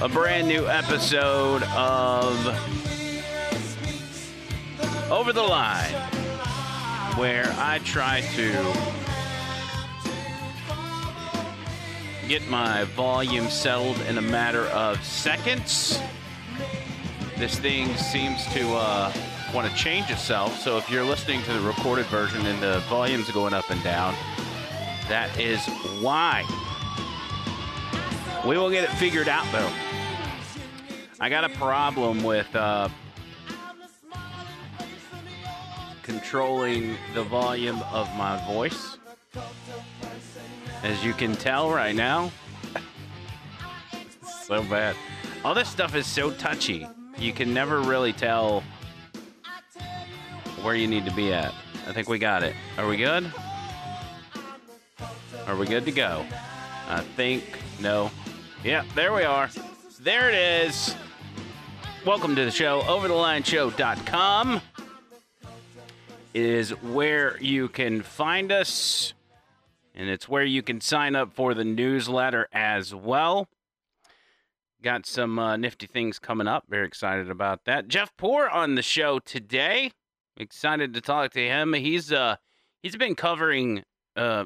A brand new episode of Over the Line, where I try to get my volume settled in a matter of seconds. This thing seems to uh, want to change itself, so if you're listening to the recorded version and the volume's going up and down, that is why. We will get it figured out though. I got a problem with uh, controlling the volume of my voice. As you can tell right now, so bad. All this stuff is so touchy. You can never really tell where you need to be at. I think we got it. Are we good? Are we good to go? I think no. Yeah, there we are. There it is. Welcome to the show, overthelineshow.com. is where you can find us, and it's where you can sign up for the newsletter as well. Got some uh, nifty things coming up. Very excited about that. Jeff Poor on the show today. Excited to talk to him. He's uh he's been covering uh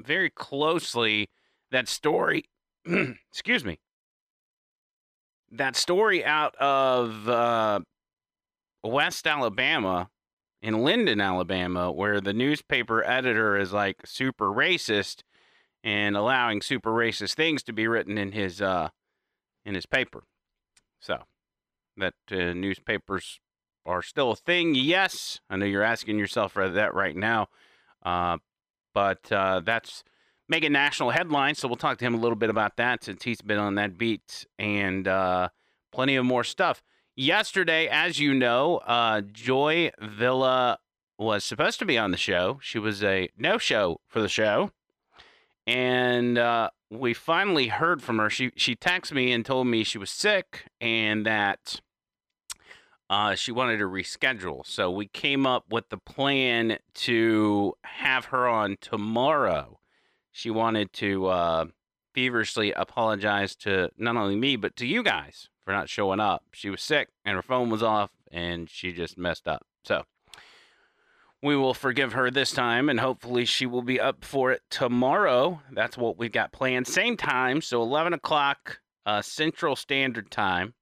very closely that story. excuse me. That story out of uh, West Alabama in Linden, Alabama, where the newspaper editor is like super racist and allowing super racist things to be written in his uh in his paper. So that uh, newspapers are still a thing. Yes, I know you're asking yourself that right now, uh, but uh, that's making national headlines. So we'll talk to him a little bit about that since he's been on that beat and uh, plenty of more stuff. Yesterday, as you know, uh, Joy Villa was supposed to be on the show. She was a no show for the show. And uh, we finally heard from her. She she texted me and told me she was sick and that uh, she wanted to reschedule. So we came up with the plan to have her on tomorrow. She wanted to uh, feverishly apologize to not only me but to you guys for not showing up. She was sick and her phone was off and she just messed up. So we will forgive her this time and hopefully she will be up for it tomorrow. That's what we've got planned. Same time, so 11 o'clock uh, Central Standard Time.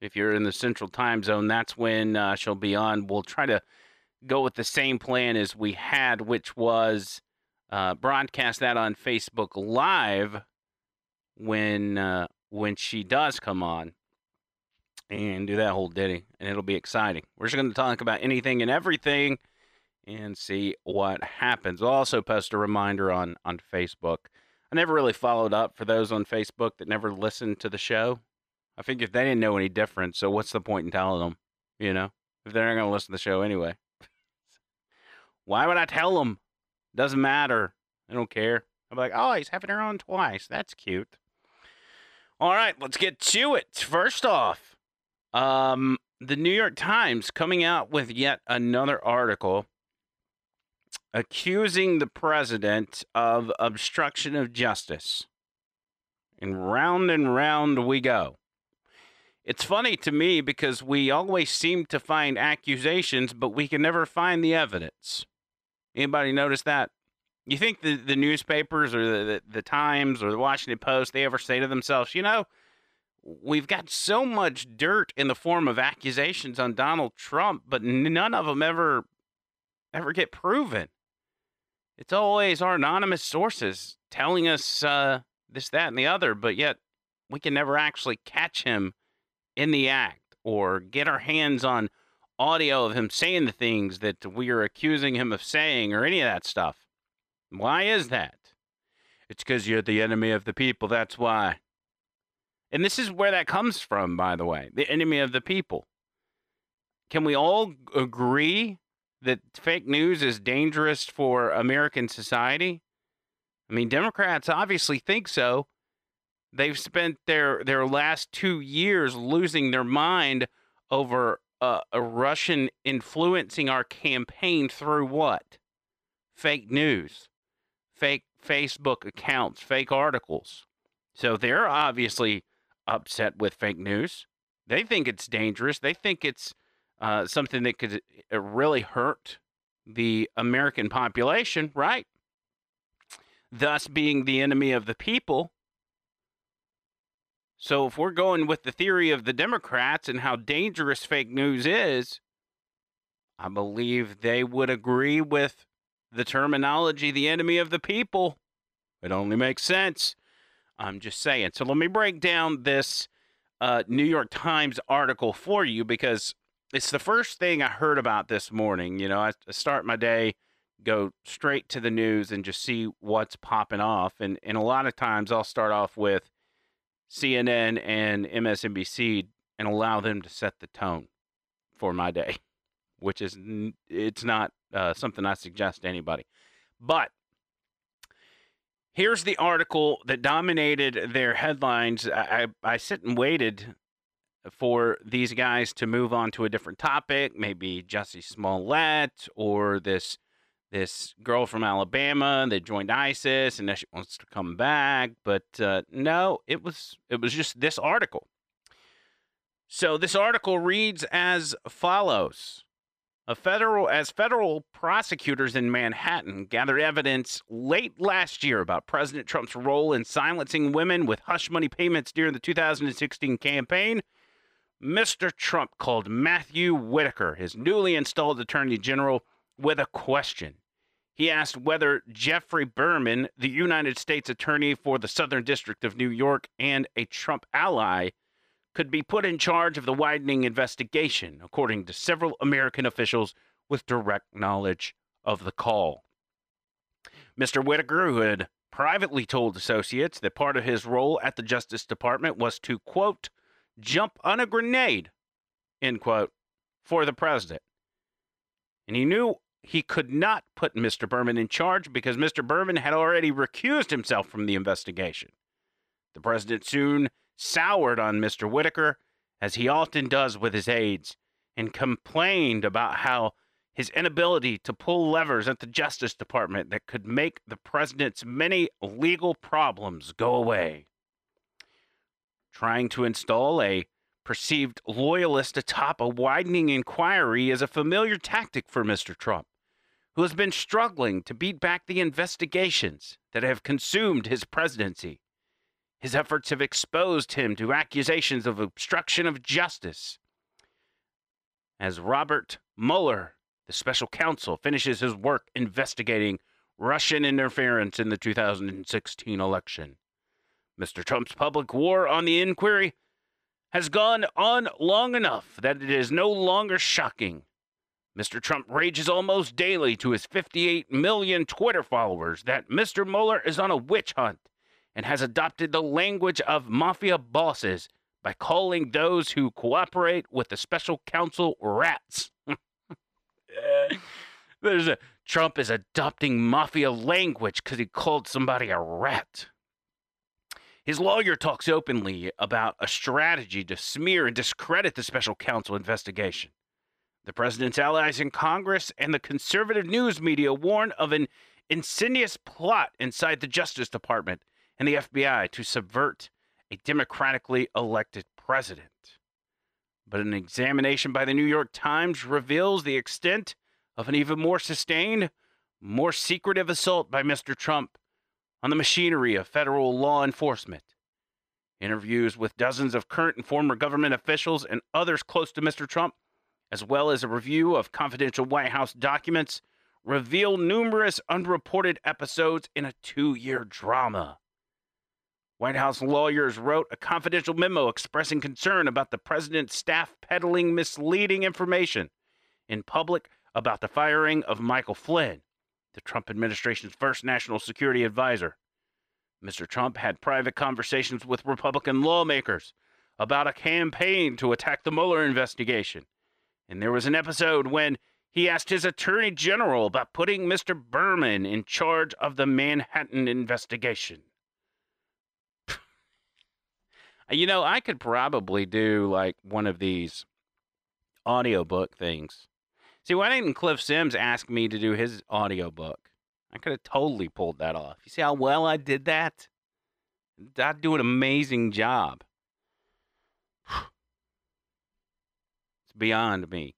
If you're in the Central Time Zone, that's when uh, she'll be on. We'll try to go with the same plan as we had, which was uh, broadcast that on Facebook Live when uh, when she does come on and do that whole ditty, and it'll be exciting. We're just going to talk about anything and everything and see what happens. I'll also post a reminder on on Facebook. I never really followed up for those on Facebook that never listened to the show. I figured they didn't know any different, so what's the point in telling them? You know, if they're not going to listen to the show anyway. Why would I tell them? Doesn't matter. I don't care. I'm like, oh, he's having her on twice. That's cute. All right, let's get to it. First off, um, the New York Times coming out with yet another article accusing the president of obstruction of justice. And round and round we go. It's funny to me because we always seem to find accusations, but we can never find the evidence. Anybody notice that? You think the, the newspapers or the, the, the Times or the Washington Post, they ever say to themselves, you know, we've got so much dirt in the form of accusations on Donald Trump, but none of them ever ever get proven. It's always our anonymous sources telling us uh, this, that, and the other, but yet we can never actually catch him in the act or get our hands on audio of him saying the things that we are accusing him of saying or any of that stuff. Why is that? It's because you're the enemy of the people. That's why. And this is where that comes from, by the way the enemy of the people. Can we all agree that fake news is dangerous for American society? I mean, Democrats obviously think so. They've spent their, their last two years losing their mind over uh, a Russian influencing our campaign through what? Fake news, fake Facebook accounts, fake articles. So they're obviously upset with fake news. They think it's dangerous. They think it's uh, something that could uh, really hurt the American population, right? Thus being the enemy of the people. So if we're going with the theory of the Democrats and how dangerous fake news is, I believe they would agree with the terminology the enemy of the people. It only makes sense. I'm just saying. So let me break down this uh, New York Times article for you because it's the first thing I heard about this morning. You know, I start my day, go straight to the news, and just see what's popping off. And and a lot of times I'll start off with CNN and MSNBC and allow them to set the tone for my day, which is it's not uh, something I suggest to anybody. But here's the article that dominated their headlines. I, I, I sit and waited for these guys to move on to a different topic, maybe Jussie Smollett or this this girl from Alabama that joined ISIS and now she wants to come back. But uh, no, it was it was just this article. So this article reads as follows: A federal as federal prosecutors in Manhattan gathered evidence late last year about President Trump's role in silencing women with hush money payments during the 2016 campaign Mr. Trump called Matthew Whitaker, his newly installed Attorney General, with a question. He asked whether Geoffrey Berman, the United States Attorney for the Southern District of New York and a Trump ally, could be put in charge of the widening investigation, according to several American officials with direct knowledge of the call. Mr. Whitaker, who had privately told associates that part of his role at the Justice Department was to, quote, jump on a grenade, end quote, for the president. And he knew he could not put Mr. Berman in charge because Mr. Berman had already recused himself from the investigation. The president soon soured on Mr. Whitaker, as he often does with his aides, and complained about how his inability to pull levers at the Justice Department that could make the president's many legal problems go away trying to install a perceived loyalist atop a widening inquiry is a familiar tactic for Mr. Trump, who has been struggling to beat back the investigations that have consumed his presidency. His efforts have exposed him to accusations of obstruction of justice. As Robert Mueller, the special counsel, finishes his work investigating Russian interference in the 2016 election. Mr. Trump's public war on the inquiry has gone on long enough that it is no longer shocking. Mr. Trump rages almost daily to his 58 million Twitter followers that Mr. Mueller is on a witch hunt and has adopted the language of mafia bosses by calling those who cooperate with the special counsel rats. There's a Trump is adopting mafia language because he called somebody a rat. His lawyer talks openly about a strategy to smear and discredit the special counsel investigation. The president's allies in Congress and the conservative news media warn of an insidious plot inside the Justice Department and the FBI to subvert a democratically elected president. But an examination by the New York Times reveals the extent of an even more sustained, more secretive assault by Mr. Trump on the machinery of federal law enforcement. Interviews with dozens of current and former government officials and others close to Mr. Trump, as well as a review of confidential White House documents, reveal numerous unreported episodes in a two year drama. White House lawyers wrote a confidential memo expressing concern about the president's staff peddling misleading information in public about the firing of Michael Flynn, the Trump administration's first national security advisor. Mr. Trump had private conversations with Republican lawmakers about a campaign to attack the Mueller investigation. And there was an episode when he asked his attorney general about putting Mr. Berman in charge of the Manhattan investigation. you know, I could probably do like one of these audiobook things See, why didn't Cliff Sims ask me to do his audiobook? I could have totally pulled that off. You see how well I did that? I'd do an amazing job. Beyond me.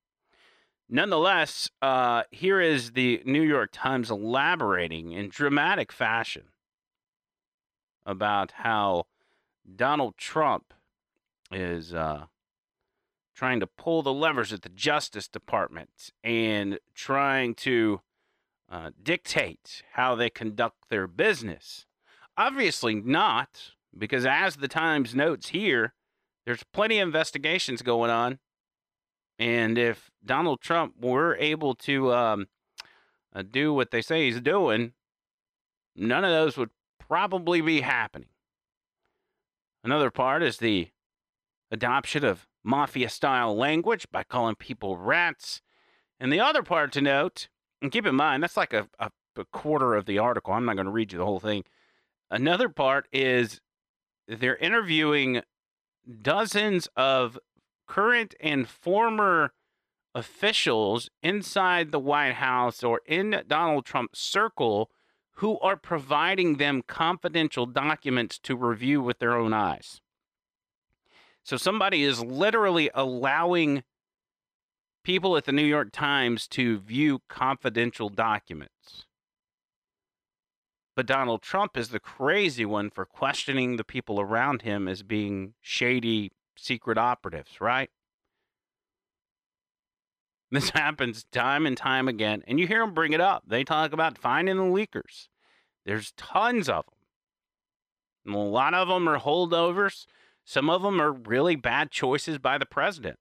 Nonetheless, uh, here is the New York Times elaborating in dramatic fashion about how Donald Trump is uh, trying to pull the levers at the Justice Department and trying to uh, dictate how they conduct their business. Obviously not, because as the Times notes here, there's plenty of investigations going on. And if Donald Trump were able to um, uh, do what they say he's doing, none of those would probably be happening. Another part is the adoption of mafia style language by calling people rats. And the other part to note, and keep in mind, that's like a, a, a quarter of the article. I'm not going to read you the whole thing. Another part is they're interviewing dozens of current and former officials inside the White House or in Donald Trump's circle who are providing them confidential documents to review with their own eyes. So somebody is literally allowing people at the New York Times to view confidential documents. But Donald Trump is the crazy one for questioning the people around him as being shady secret operatives, right? This happens time and time again, and you hear them bring it up. They talk about finding the leakers. There's tons of them. And a lot of them are holdovers some of them are really bad choices by the president.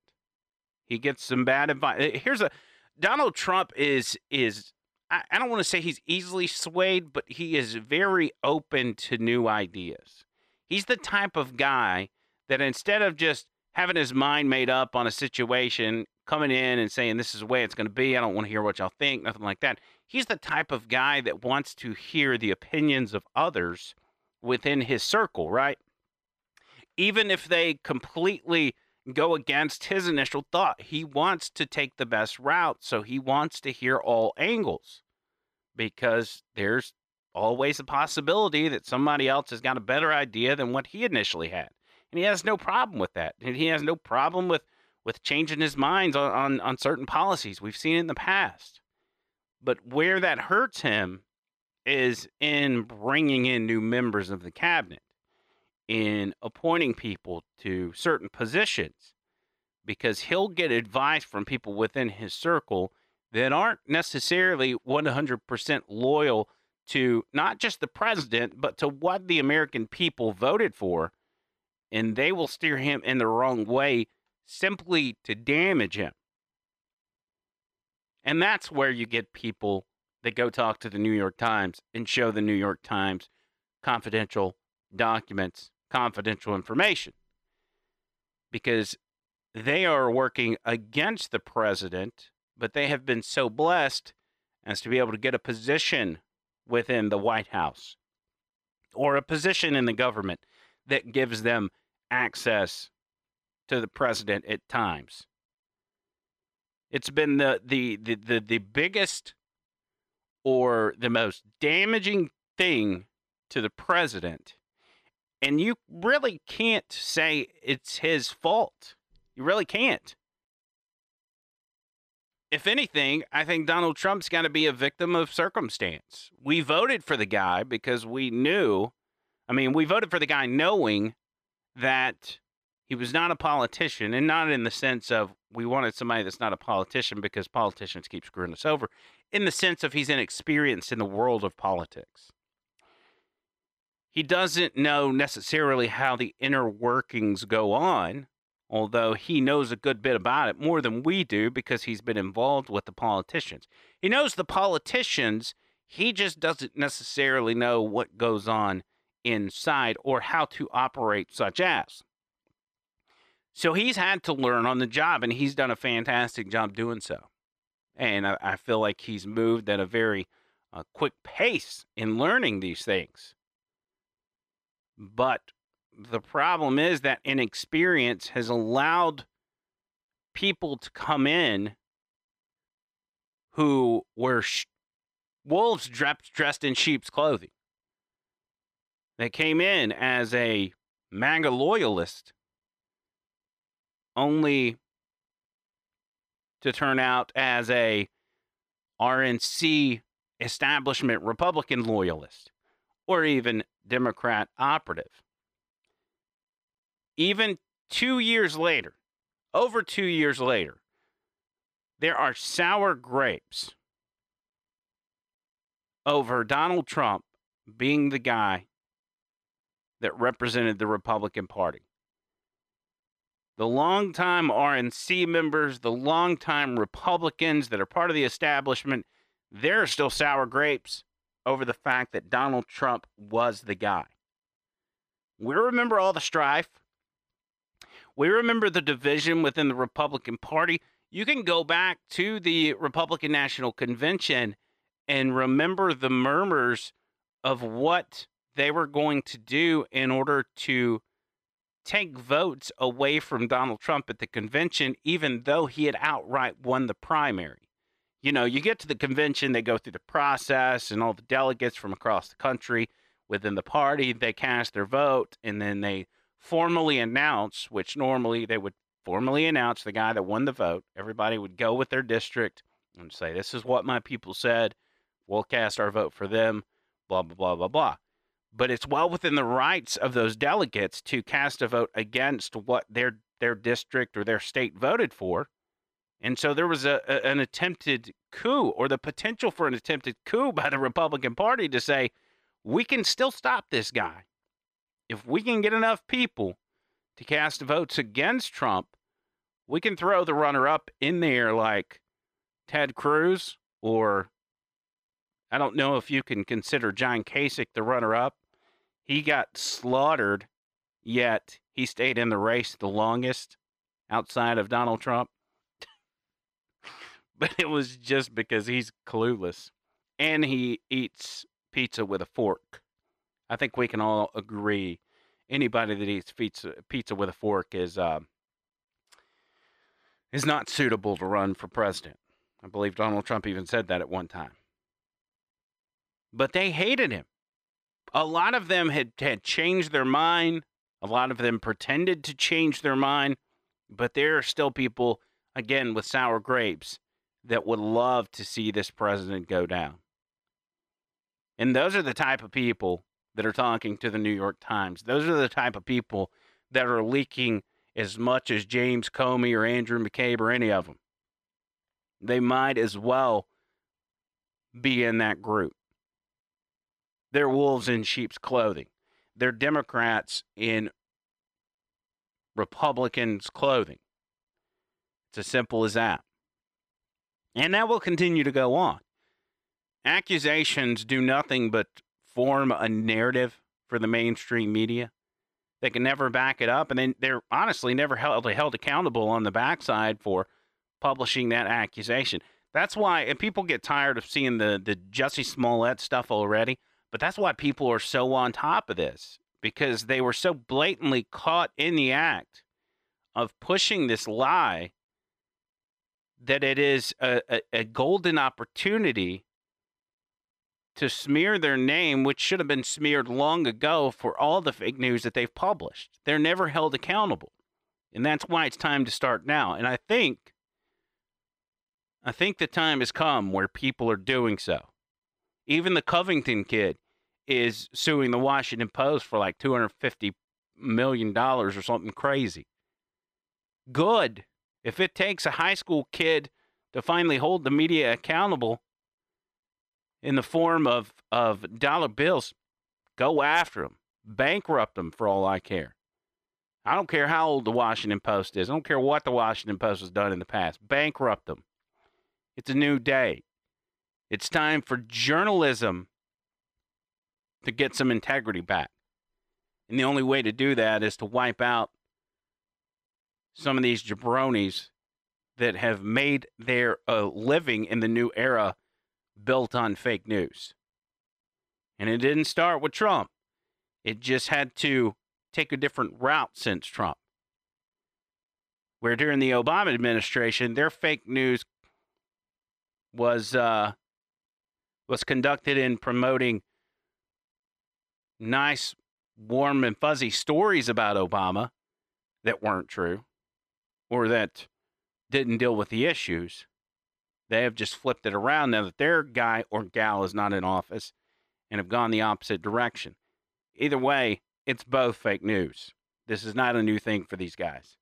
He gets some bad advice. Eh, here's a Donald Trump is is I, I don't want to say he's easily swayed, but he is very open to new ideas. He's the type of guy that instead of just having his mind made up on a situation, coming in and saying this is the way it's going to be, I don't want to hear what y'all think, nothing like that. He's the type of guy that wants to hear the opinions of others within his circle, right? even if they completely go against his initial thought. He wants to take the best route, so he wants to hear all angles because there's always a possibility that somebody else has got a better idea than what he initially had. And he has no problem with that. And he has no problem with, with changing his minds on, on, on certain policies. We've seen it in the past. But where that hurts him is in bringing in new members of the cabinet in appointing people to certain positions because he'll get advice from people within his circle that aren't necessarily 100% loyal to not just the president, but to what the American people voted for. And they will steer him in the wrong way simply to damage him. And that's where you get people that go talk to the New York Times and show the New York Times confidential documents, confidential information. Because they are working against the president, but they have been so blessed as to be able to get a position within the White House or a position in the government that gives them access to the president at times. It's been the the the the, the biggest or the most damaging thing to the president. And you really can't say it's his fault. You really can't. If anything, I think Donald Trump's got to be a victim of circumstance. We voted for the guy because we knew, I mean, we voted for the guy knowing that he was not a politician, and not in the sense of we wanted somebody that's not a politician because politicians keep screwing us over, in the sense of he's inexperienced in the world of politics. He doesn't know necessarily how the inner workings go on, although he knows a good bit about it more than we do because he's been involved with the politicians. He knows the politicians, he just doesn't necessarily know what goes on inside or how to operate such as. So he's had to learn on the job, and he's done a fantastic job doing so. And I, I feel like he's moved at a very uh, quick pace in learning these things. But the problem is that inexperience has allowed people to come in who were sh- wolves dressed, dressed in sheep's clothing. They came in as a MAGA loyalist only to turn out as a RNC establishment Republican loyalist or even Democrat operative. Even two years later, over two years later, there are sour grapes over Donald Trump being the guy that represented the Republican Party the longtime RNC members, the longtime Republicans that are part of the establishment, they're still sour grapes over the fact that Donald Trump was the guy. We remember all the strife. We remember the division within the Republican Party. You can go back to the Republican National Convention and remember the murmurs of what they were going to do in order to take votes away from Donald Trump at the convention, even though he had outright won the primary. You know, you get to the convention, they go through the process, and all the delegates from across the country within the party, they cast their vote, and then they formally announce, which normally they would formally announce the guy that won the vote. Everybody would go with their district and say, This is what my people said. We'll cast our vote for them, blah, blah, blah, blah, blah but it's well within the rights of those delegates to cast a vote against what their their district or their state voted for. And so there was a, a, an attempted coup or the potential for an attempted coup by the Republican Party to say, we can still stop this guy. If we can get enough people to cast votes against Trump, we can throw the runner up in there like Ted Cruz or I don't know if you can consider John Kasich the runner up he got slaughtered, yet he stayed in the race the longest outside of Donald Trump. but it was just because he's clueless and he eats pizza with a fork. I think we can all agree anybody that eats pizza pizza with a fork is uh, is not suitable to run for president. I believe Donald Trump even said that at one time. But they hated him a lot of them had, had changed their mind. A lot of them pretended to change their mind. But there are still people, again, with sour grapes that would love to see this president go down. And those are the type of people that are talking to the New York Times. Those are the type of people that are leaking as much as James Comey or Andrew McCabe or any of them. They might as well be in that group. They're wolves in sheep's clothing. They're Democrats in Republicans' clothing. It's as simple as that. And that will continue to go on. Accusations do nothing but form a narrative for the mainstream media. They can never back it up, and then they're honestly never held, held accountable on the backside for publishing that accusation. That's why and people get tired of seeing the the Jussie Smollett stuff already, but that's why people are so on top of this because they were so blatantly caught in the act of pushing this lie that it is a, a, a golden opportunity to smear their name, which should have been smeared long ago for all the fake news that they've published. They're never held accountable. And that's why it's time to start now. And I think I think the time has come where people are doing so. Even the Covington kid is suing the Washington Post for like 250 million dollars or something crazy. Good. If it takes a high school kid to finally hold the media accountable in the form of, of dollar bills, go after them. Bankrupt them for all I care. I don't care how old the Washington Post is. I don't care what the Washington Post has done in the past. Bankrupt them. It's a new day. It's time for journalism to get some integrity back. And the only way to do that is to wipe out some of these jabronis that have made their uh, living in the new era built on fake news. And it didn't start with Trump, it just had to take a different route since Trump. Where during the Obama administration, their fake news was uh, was conducted in promoting nice, warm, and fuzzy stories about Obama that weren't true or that didn't deal with the issues. They have just flipped it around now that their guy or gal is not in office and have gone the opposite direction. Either way, it's both fake news. This is not a new thing for these guys.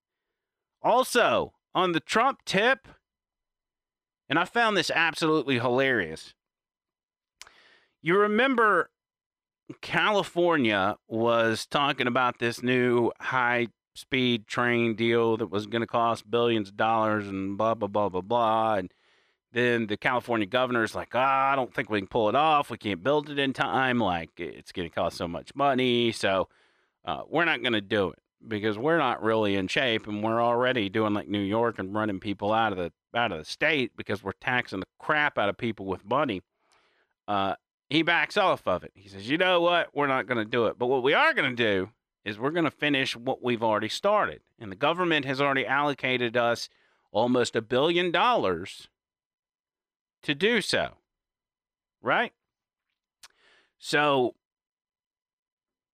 Also, on the Trump tip, and I found this absolutely hilarious. You remember California was talking about this new high speed train deal that was going to cost billions of dollars and blah, blah, blah, blah, blah. And then the California governor's like, ah, I don't think we can pull it off. We can't build it in time. Like, it's going to cost so much money. So uh, we're not going to do it because we're not really in shape and we're already doing like New York and running people out of the out of the state because we're taxing the crap out of people with money. Uh, he backs off of it. He says, "You know what? We're not going to do it. But what we are going to do is we're going to finish what we've already started. And the government has already allocated us almost a billion dollars to do so. Right? So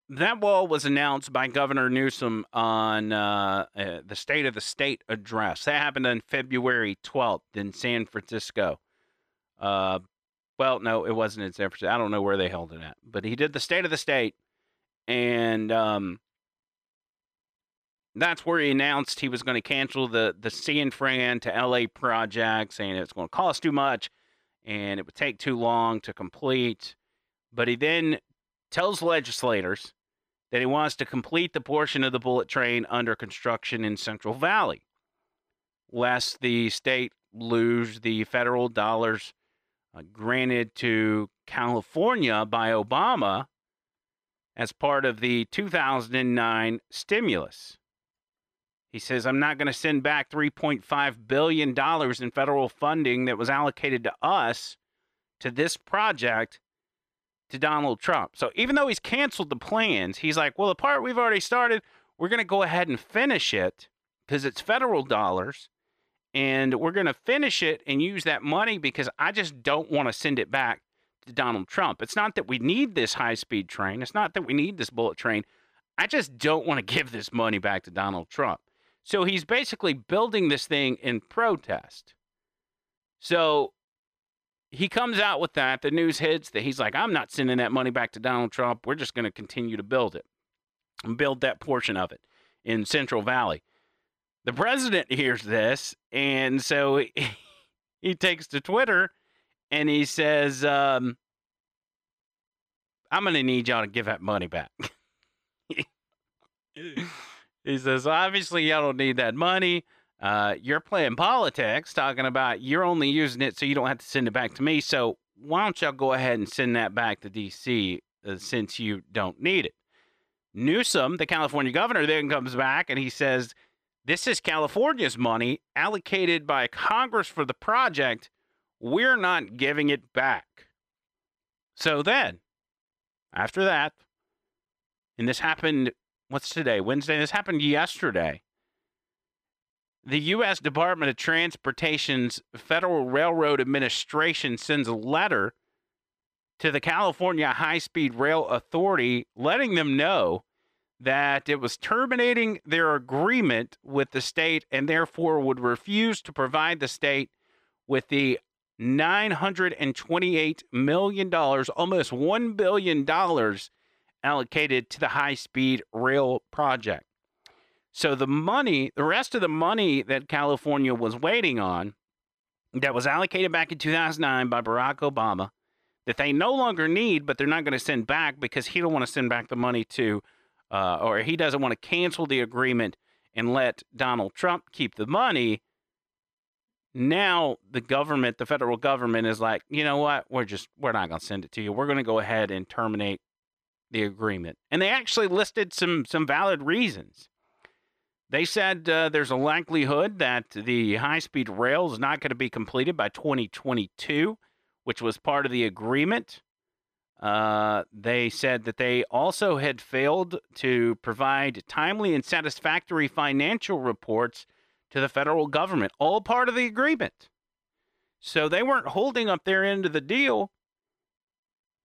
that wall was announced by Governor Newsom on uh, uh, the State of the State address. That happened on February 12th in San Francisco. Uh, well, no, it wasn't in San Francisco. I don't know where they held it at, but he did the State of the State, and um, that's where he announced he was going to cancel the the San Fran to LA project, saying it's going to cost too much and it would take too long to complete. But he then tells legislators that he wants to complete the portion of the bullet train under construction in Central Valley, lest the state lose the federal dollars uh, granted to California by Obama as part of the 2009 stimulus. He says, I'm not going to send back $3.5 billion in federal funding that was allocated to us to this project to Donald Trump. So even though he's canceled the plans, he's like, well, the part we've already started, we're going to go ahead and finish it because it's federal dollars. And we're going to finish it and use that money because I just don't want to send it back to Donald Trump. It's not that we need this high speed train, it's not that we need this bullet train. I just don't want to give this money back to Donald Trump. So he's basically building this thing in protest. So he comes out with that. The news hits that he's like, I'm not sending that money back to Donald Trump. We're just going to continue to build it and build that portion of it in Central Valley. The president hears this, and so he, he takes to Twitter and he says, um, I'm going to need y'all to give that money back. he says, obviously, y'all don't need that money. Uh, you're playing politics, talking about you're only using it so you don't have to send it back to me. So why don't y'all go ahead and send that back to D.C. Uh, since you don't need it? Newsom, the California governor, then comes back and he says, This is California's money allocated by Congress for the project. We're not giving it back. So then, after that, and this happened, what's today? Wednesday? This happened yesterday. The U.S. Department of Transportation's Federal Railroad Administration sends a letter to the California High Speed Rail Authority letting them know that it was terminating their agreement with the state and therefore would refuse to provide the state with the $928 million, almost $1 billion allocated to the high speed rail project. So the money, the rest of the money that California was waiting on, that was allocated back in 2009 by Barack Obama, that they no longer need, but they're not going to send back because he don't want to send back the money to, uh, or he doesn't want to cancel the agreement and let Donald Trump keep the money. Now the government, the federal government, is like, you know what? We're just we're not going to send it to you. We're going to go ahead and terminate the agreement. And they actually listed some some valid reasons. They said uh, there's a likelihood that the high speed rail is not going to be completed by 2022, which was part of the agreement. Uh, they said that they also had failed to provide timely and satisfactory financial reports to the federal government, all part of the agreement. So they weren't holding up their end of the deal.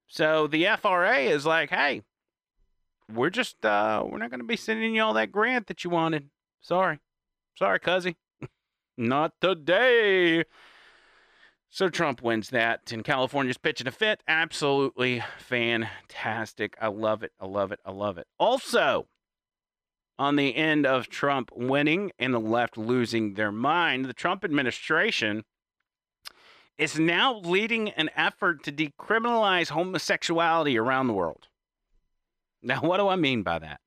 So the FRA is like, hey, we're just uh, we're not going to be sending you all that grant that you wanted. Sorry. Sorry, cuzzy. Not today. So Trump wins that, and California's pitching a fit. Absolutely fantastic. I love it. I love it. I love it. Also, on the end of Trump winning and the left losing their mind, the Trump administration is now leading an effort to decriminalize homosexuality around the world. Now, what do I mean by that?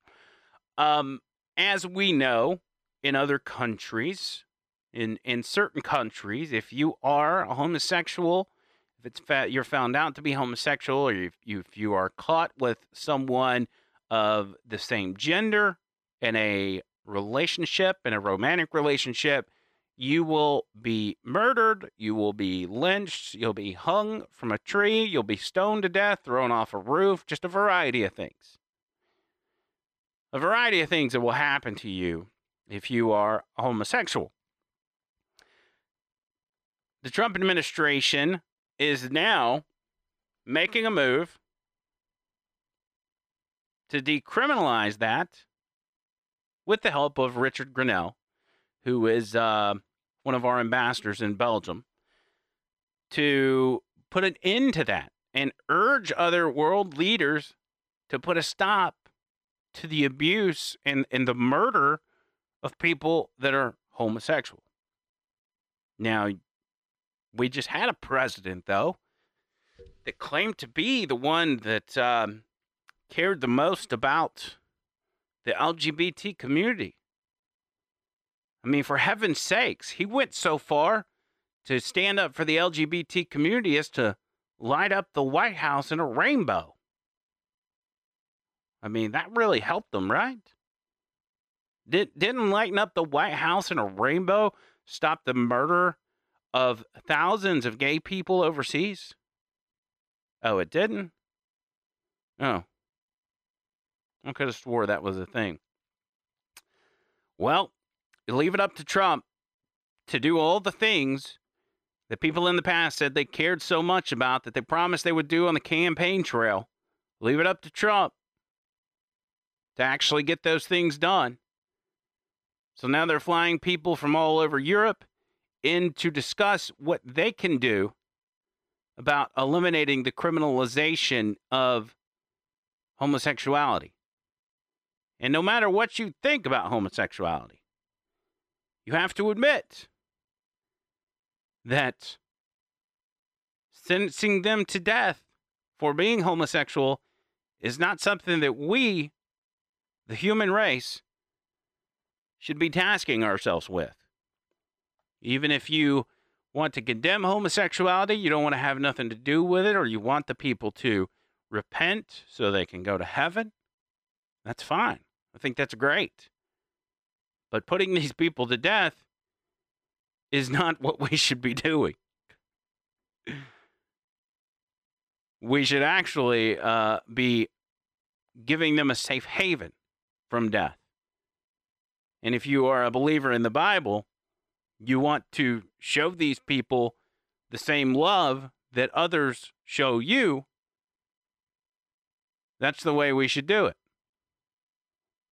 Um, as we know, in other countries, in in certain countries, if you are a homosexual, if it's fa- you're found out to be homosexual, or if you, if you are caught with someone of the same gender in a relationship, in a romantic relationship, you will be murdered, you will be lynched, you'll be hung from a tree, you'll be stoned to death, thrown off a roof, just a variety of things. A variety of things that will happen to you if you are homosexual. The Trump administration is now making a move to decriminalize that with the help of Richard Grenell, who is uh, one of our ambassadors in Belgium, to put an end to that and urge other world leaders to put a stop to the abuse and, and the murder of people that are homosexual. Now, we just had a president, though, that claimed to be the one that um, cared the most about the LGBT community. I mean, for heaven's sakes, he went so far to stand up for the LGBT community as to light up the White House in a rainbow. I mean, that really helped them, right? Did, didn't lighting up the White House in a rainbow stop the murder of thousands of gay people overseas? Oh, it didn't? Oh. I could have swore that was a thing. Well, leave it up to Trump to do all the things that people in the past said they cared so much about that they promised they would do on the campaign trail. Leave it up to Trump to actually get those things done. So now they're flying people from all over Europe in to discuss what they can do about eliminating the criminalization of homosexuality. And no matter what you think about homosexuality, you have to admit that sentencing them to death for being homosexual is not something that we, the human race, should be tasking ourselves with. Even if you want to condemn homosexuality, you don't want to have nothing to do with it, or you want the people to repent so they can go to heaven, that's fine. I think that's great. But putting these people to death is not what we should be doing. We should actually uh, be giving them a safe haven from death. And if you are a believer in the Bible, you want to show these people the same love that others show you. That's the way we should do it.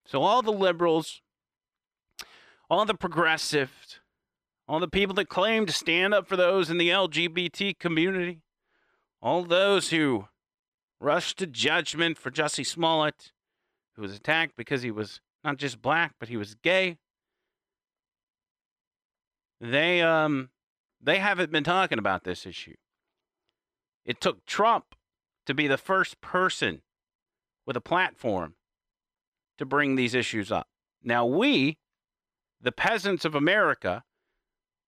So, all the liberals, all the progressives, all the people that claim to stand up for those in the LGBT community, all those who rushed to judgment for Jussie Smollett, who was attacked because he was not just black, but he was gay. They um they haven't been talking about this issue. It took Trump to be the first person with a platform to bring these issues up. Now we, the peasants of America,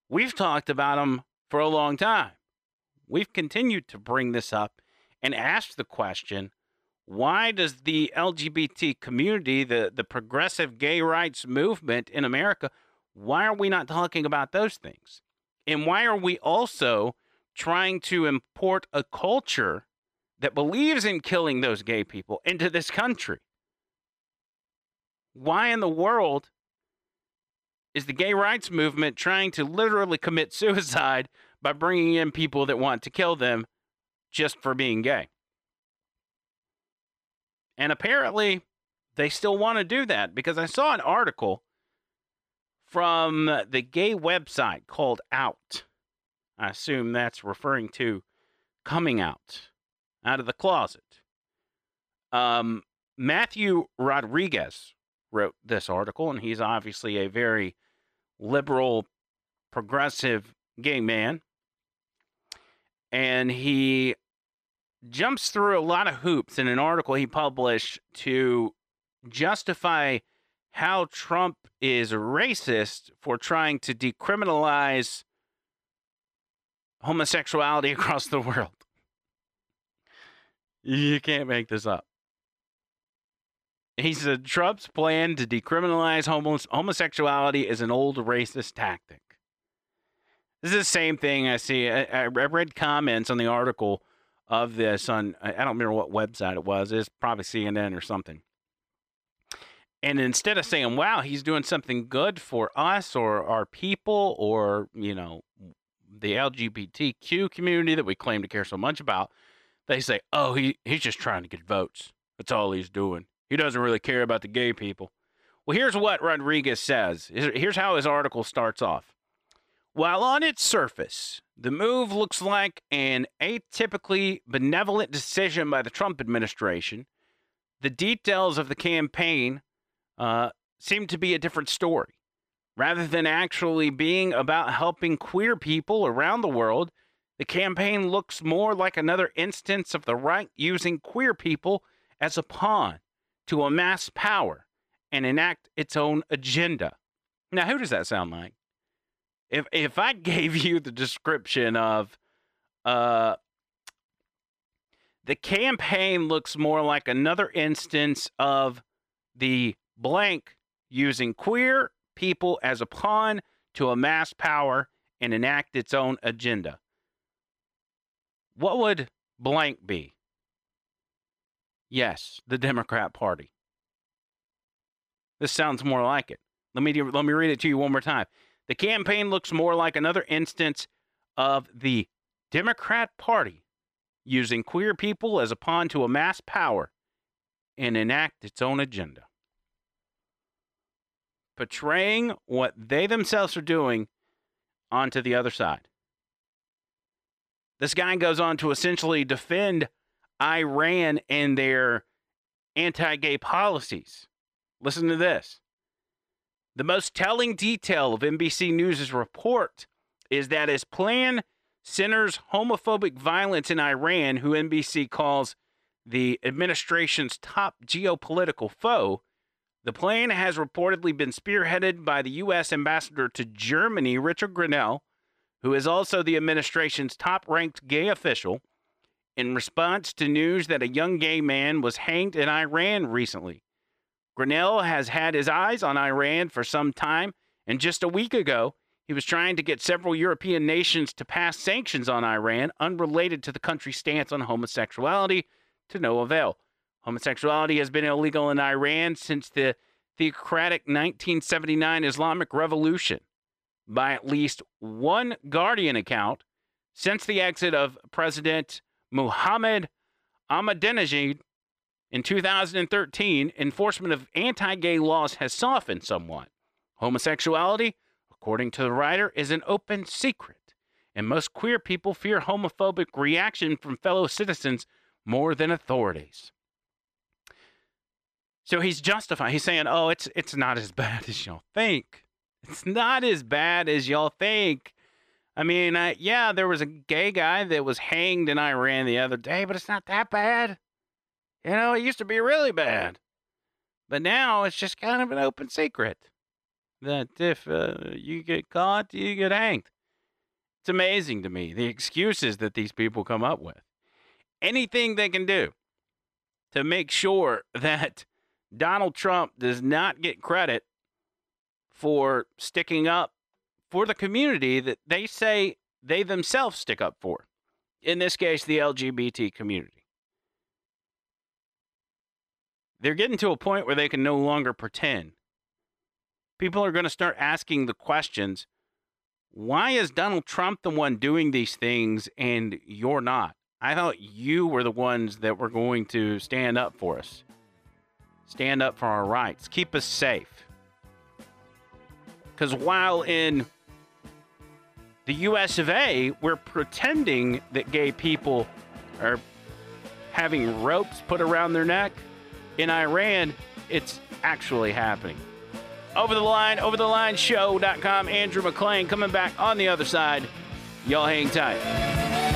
we've talked about them for a long time. We've continued to bring this up and ask the question why does the LGBT community, the, the progressive gay rights movement in America, why are we not talking about those things? And why are we also trying to import a culture that believes in killing those gay people into this country? Why in the world is the gay rights movement trying to literally commit suicide by bringing in people that want to kill them just for being gay? And apparently, they still want to do that because I saw an article from the gay website called Out. I assume that's referring to coming out, out of the closet. Um, Matthew Rodriguez wrote this article, and he's obviously a very liberal, progressive gay man. And he jumps through a lot of hoops in an article he published to justify how Trump is racist for trying to decriminalize homosexuality across the world. You can't make this up. He said Trump's plan to decriminalize homos- homosexuality is an old racist tactic. This is the same thing I see. I, I read comments on the article of this on I don't remember what website it was. It's probably CNN or something. And instead of saying, "Wow, he's doing something good for us or our people or, you know, the LGBTQ community that we claim to care so much about," they say, "Oh, he he's just trying to get votes. That's all he's doing. He doesn't really care about the gay people." Well, here's what Rodriguez says. Here's how his article starts off. While on its surface, the move looks like an atypically benevolent decision by the Trump administration, the details of the campaign uh, seem to be a different story. Rather than actually being about helping queer people around the world, the campaign looks more like another instance of the right using queer people as a pawn to amass power and enact its own agenda. Now, who does that sound like? if if I gave you the description of uh the campaign looks more like another instance of the blank using queer people as a pawn to amass power and enact its own agenda. What would blank be? Yes, the Democrat Party. This sounds more like it. Let me let me read it to you one more time. The campaign looks more like another instance of the Democrat Party using queer people as a pawn to amass power and enact its own agenda. Portraying what they themselves are doing onto the other side. This guy goes on to essentially defend Iran and their anti gay policies. Listen to this. The most telling detail of NBC News' report is that his plan centers homophobic violence in Iran, who NBC calls the administration's top geopolitical foe, the plan has reportedly been spearheaded by the U.S. ambassador to Germany, Richard Grenell, who is also the administration's top ranked gay official, in response to news that a young gay man was hanged in Iran recently. Grenell has had his eyes on Iran for some time, and just a week ago, he was trying to get several European nations to pass sanctions on Iran unrelated to the country's stance on homosexuality to no avail. Homosexuality has been illegal in Iran since the theocratic 1979 Islamic Revolution. By at least one Guardian account, since the exit of President Mohammed Ahmadinejad in 2013, enforcement of anti gay laws has softened somewhat. Homosexuality, according to the writer, is an open secret, and most queer people fear homophobic reaction from fellow citizens more than authorities. So he's justifying. He's saying, "Oh, it's it's not as bad as y'all think. It's not as bad as y'all think." I mean, yeah, there was a gay guy that was hanged in Iran the other day, but it's not that bad. You know, it used to be really bad, but now it's just kind of an open secret that if uh, you get caught, you get hanged. It's amazing to me the excuses that these people come up with. Anything they can do to make sure that Donald Trump does not get credit for sticking up for the community that they say they themselves stick up for. In this case, the LGBT community. They're getting to a point where they can no longer pretend. People are going to start asking the questions why is Donald Trump the one doing these things and you're not? I thought you were the ones that were going to stand up for us, stand up for our rights, keep us safe. Because while in the US of A, we're pretending that gay people are having ropes put around their neck. In Iran, it's actually happening. Over the line, over the line show.com. Andrew McLean coming back on the other side. Y'all hang tight.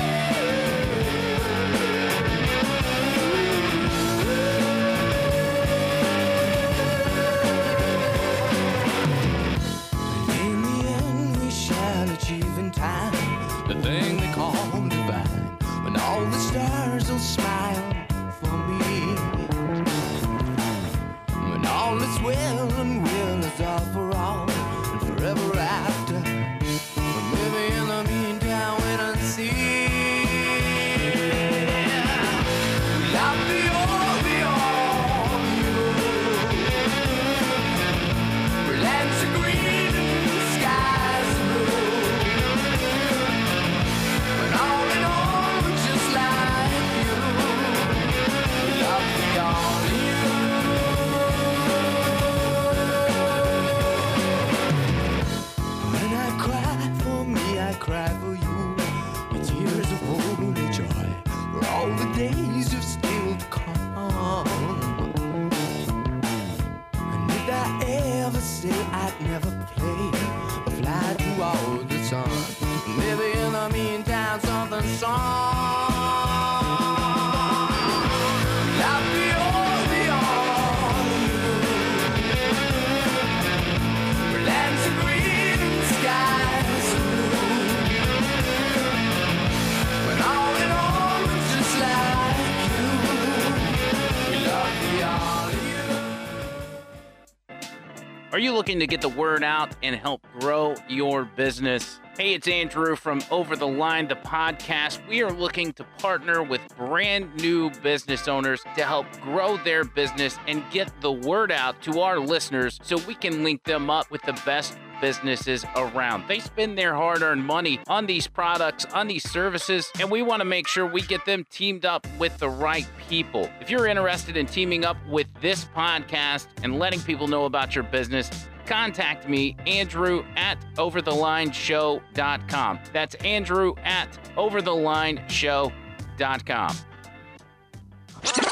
Looking to get the word out and help grow your business? Hey, it's Andrew from Over the Line, the podcast. We are looking to partner with brand new business owners to help grow their business and get the word out to our listeners so we can link them up with the best businesses around. They spend their hard earned money on these products, on these services, and we want to make sure we get them teamed up with the right people. If you're interested in teaming up with this podcast and letting people know about your business, contact me, Andrew at overthelineshow.com. That's Andrew at overthelineshow.com.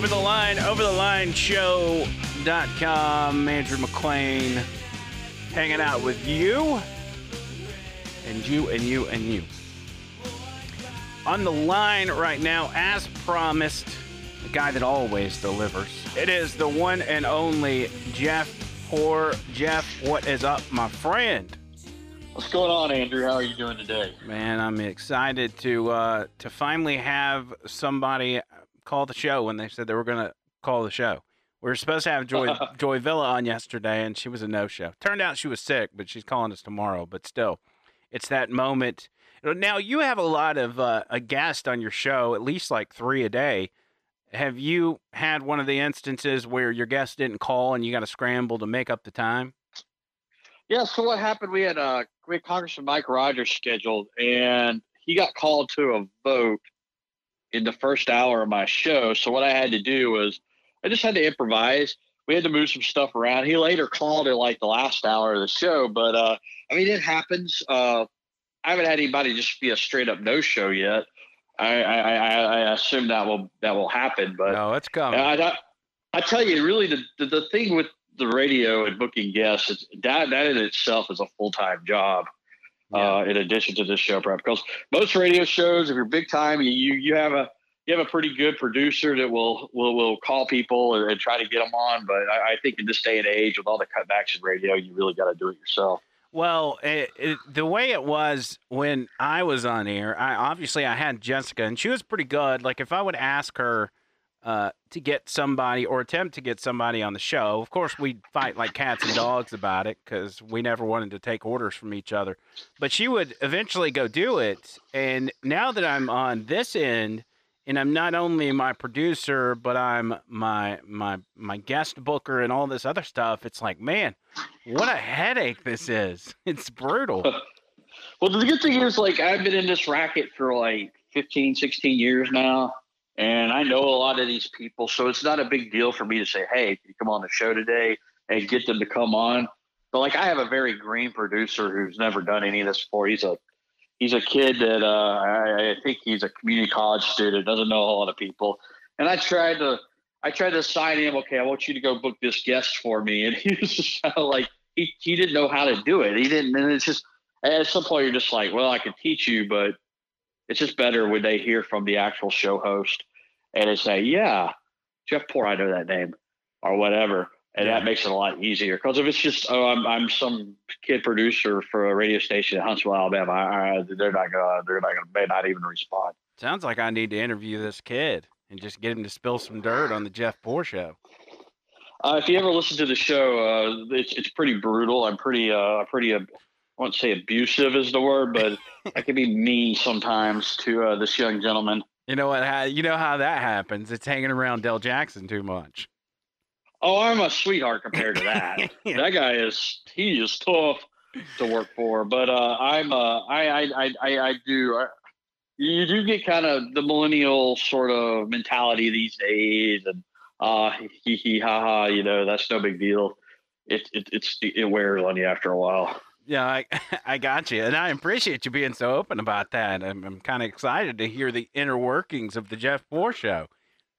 Over the line, over the line show.com. Andrew McLean hanging out with you and you and you and you. On the line right now, as promised, the guy that always delivers. It is the one and only Jeff Poor. Jeff, what is up, my friend? What's going on, Andrew? How are you doing today? Man, I'm excited to uh, to finally have somebody call the show when they said they were going to call the show. We were supposed to have Joy Joy Villa on yesterday, and she was a no show. Turned out she was sick, but she's calling us tomorrow. But still, it's that moment. Now you have a lot of uh, a guest on your show, at least like three a day. Have you had one of the instances where your guest didn't call and you got to scramble to make up the time? Yeah. So what happened? We had uh, we had Congressman Mike Rogers scheduled, and he got called to a vote in the first hour of my show. So what I had to do was I just had to improvise. We had to move some stuff around. He later called it like the last hour of the show, but uh, I mean it happens. Uh, I haven't had anybody just be a straight up no show yet. I, I, I, I assume that will that will happen, but No, it's coming. I, I, I tell you, really, the, the, the thing with the radio and booking guests, that that in itself is a full time job. Uh, in addition to this show prep, because most radio shows, if you're big time, you you have a you have a pretty good producer that will will will call people and, and try to get them on. But I, I think in this day and age, with all the cutbacks in radio, you really got to do it yourself. Well, it, it, the way it was when I was on air, I obviously I had Jessica, and she was pretty good. Like if I would ask her uh, to get somebody or attempt to get somebody on the show, of course we'd fight like cats and dogs about it because we never wanted to take orders from each other. But she would eventually go do it, and now that I'm on this end, and I'm not only my producer, but I'm my my my guest booker and all this other stuff. It's like, man, what a headache this is. It's brutal. Well, the good thing is, like, I've been in this racket for like 15, 16 years now, and I know a lot of these people. So it's not a big deal for me to say, hey, can you come on the show today and get them to come on? But like, I have a very green producer who's never done any of this before. He's a he's a kid that uh, I, I think he's a community college student, doesn't know a lot of people. And I tried to I tried to sign him. Okay, I want you to go book this guest for me, and he was just kind of like he he didn't know how to do it. He didn't, and it's just at some point you're just like, well, I could teach you, but it's just better when they hear from the actual show host and they say, yeah, Jeff Poor, I know that name, or whatever. And Yeah. that makes it a lot easier. Because if it's just, oh, I'm, I'm some kid producer for a radio station in Huntsville, Alabama, I, I, they're not gonna, they're not gonna, may not even respond. Sounds like I need to interview this kid and just get him to spill some dirt on the Jeff Poor show. Uh, if you ever listen to the show, uh, it's it's pretty brutal. I'm pretty uh pretty uh, I won't say abusive is the word, but I can be mean sometimes to uh, this young gentleman. You know what? How, you know how that happens. It's hanging around Dale Jackson too much. Oh, I'm a sweetheart compared to that. Yeah. That guy is he is tough to work for, but uh, I'm uh, I, I I I I do. I, you do get kind of the millennial sort of mentality these days, and uh, hee hee ha ha. You know, that's no big deal. It, it it's it wears on you after a while. Yeah, I, I got you, and I appreciate you being so open about that. I'm, I'm kind of excited to hear the inner workings of the Jeff Poor show.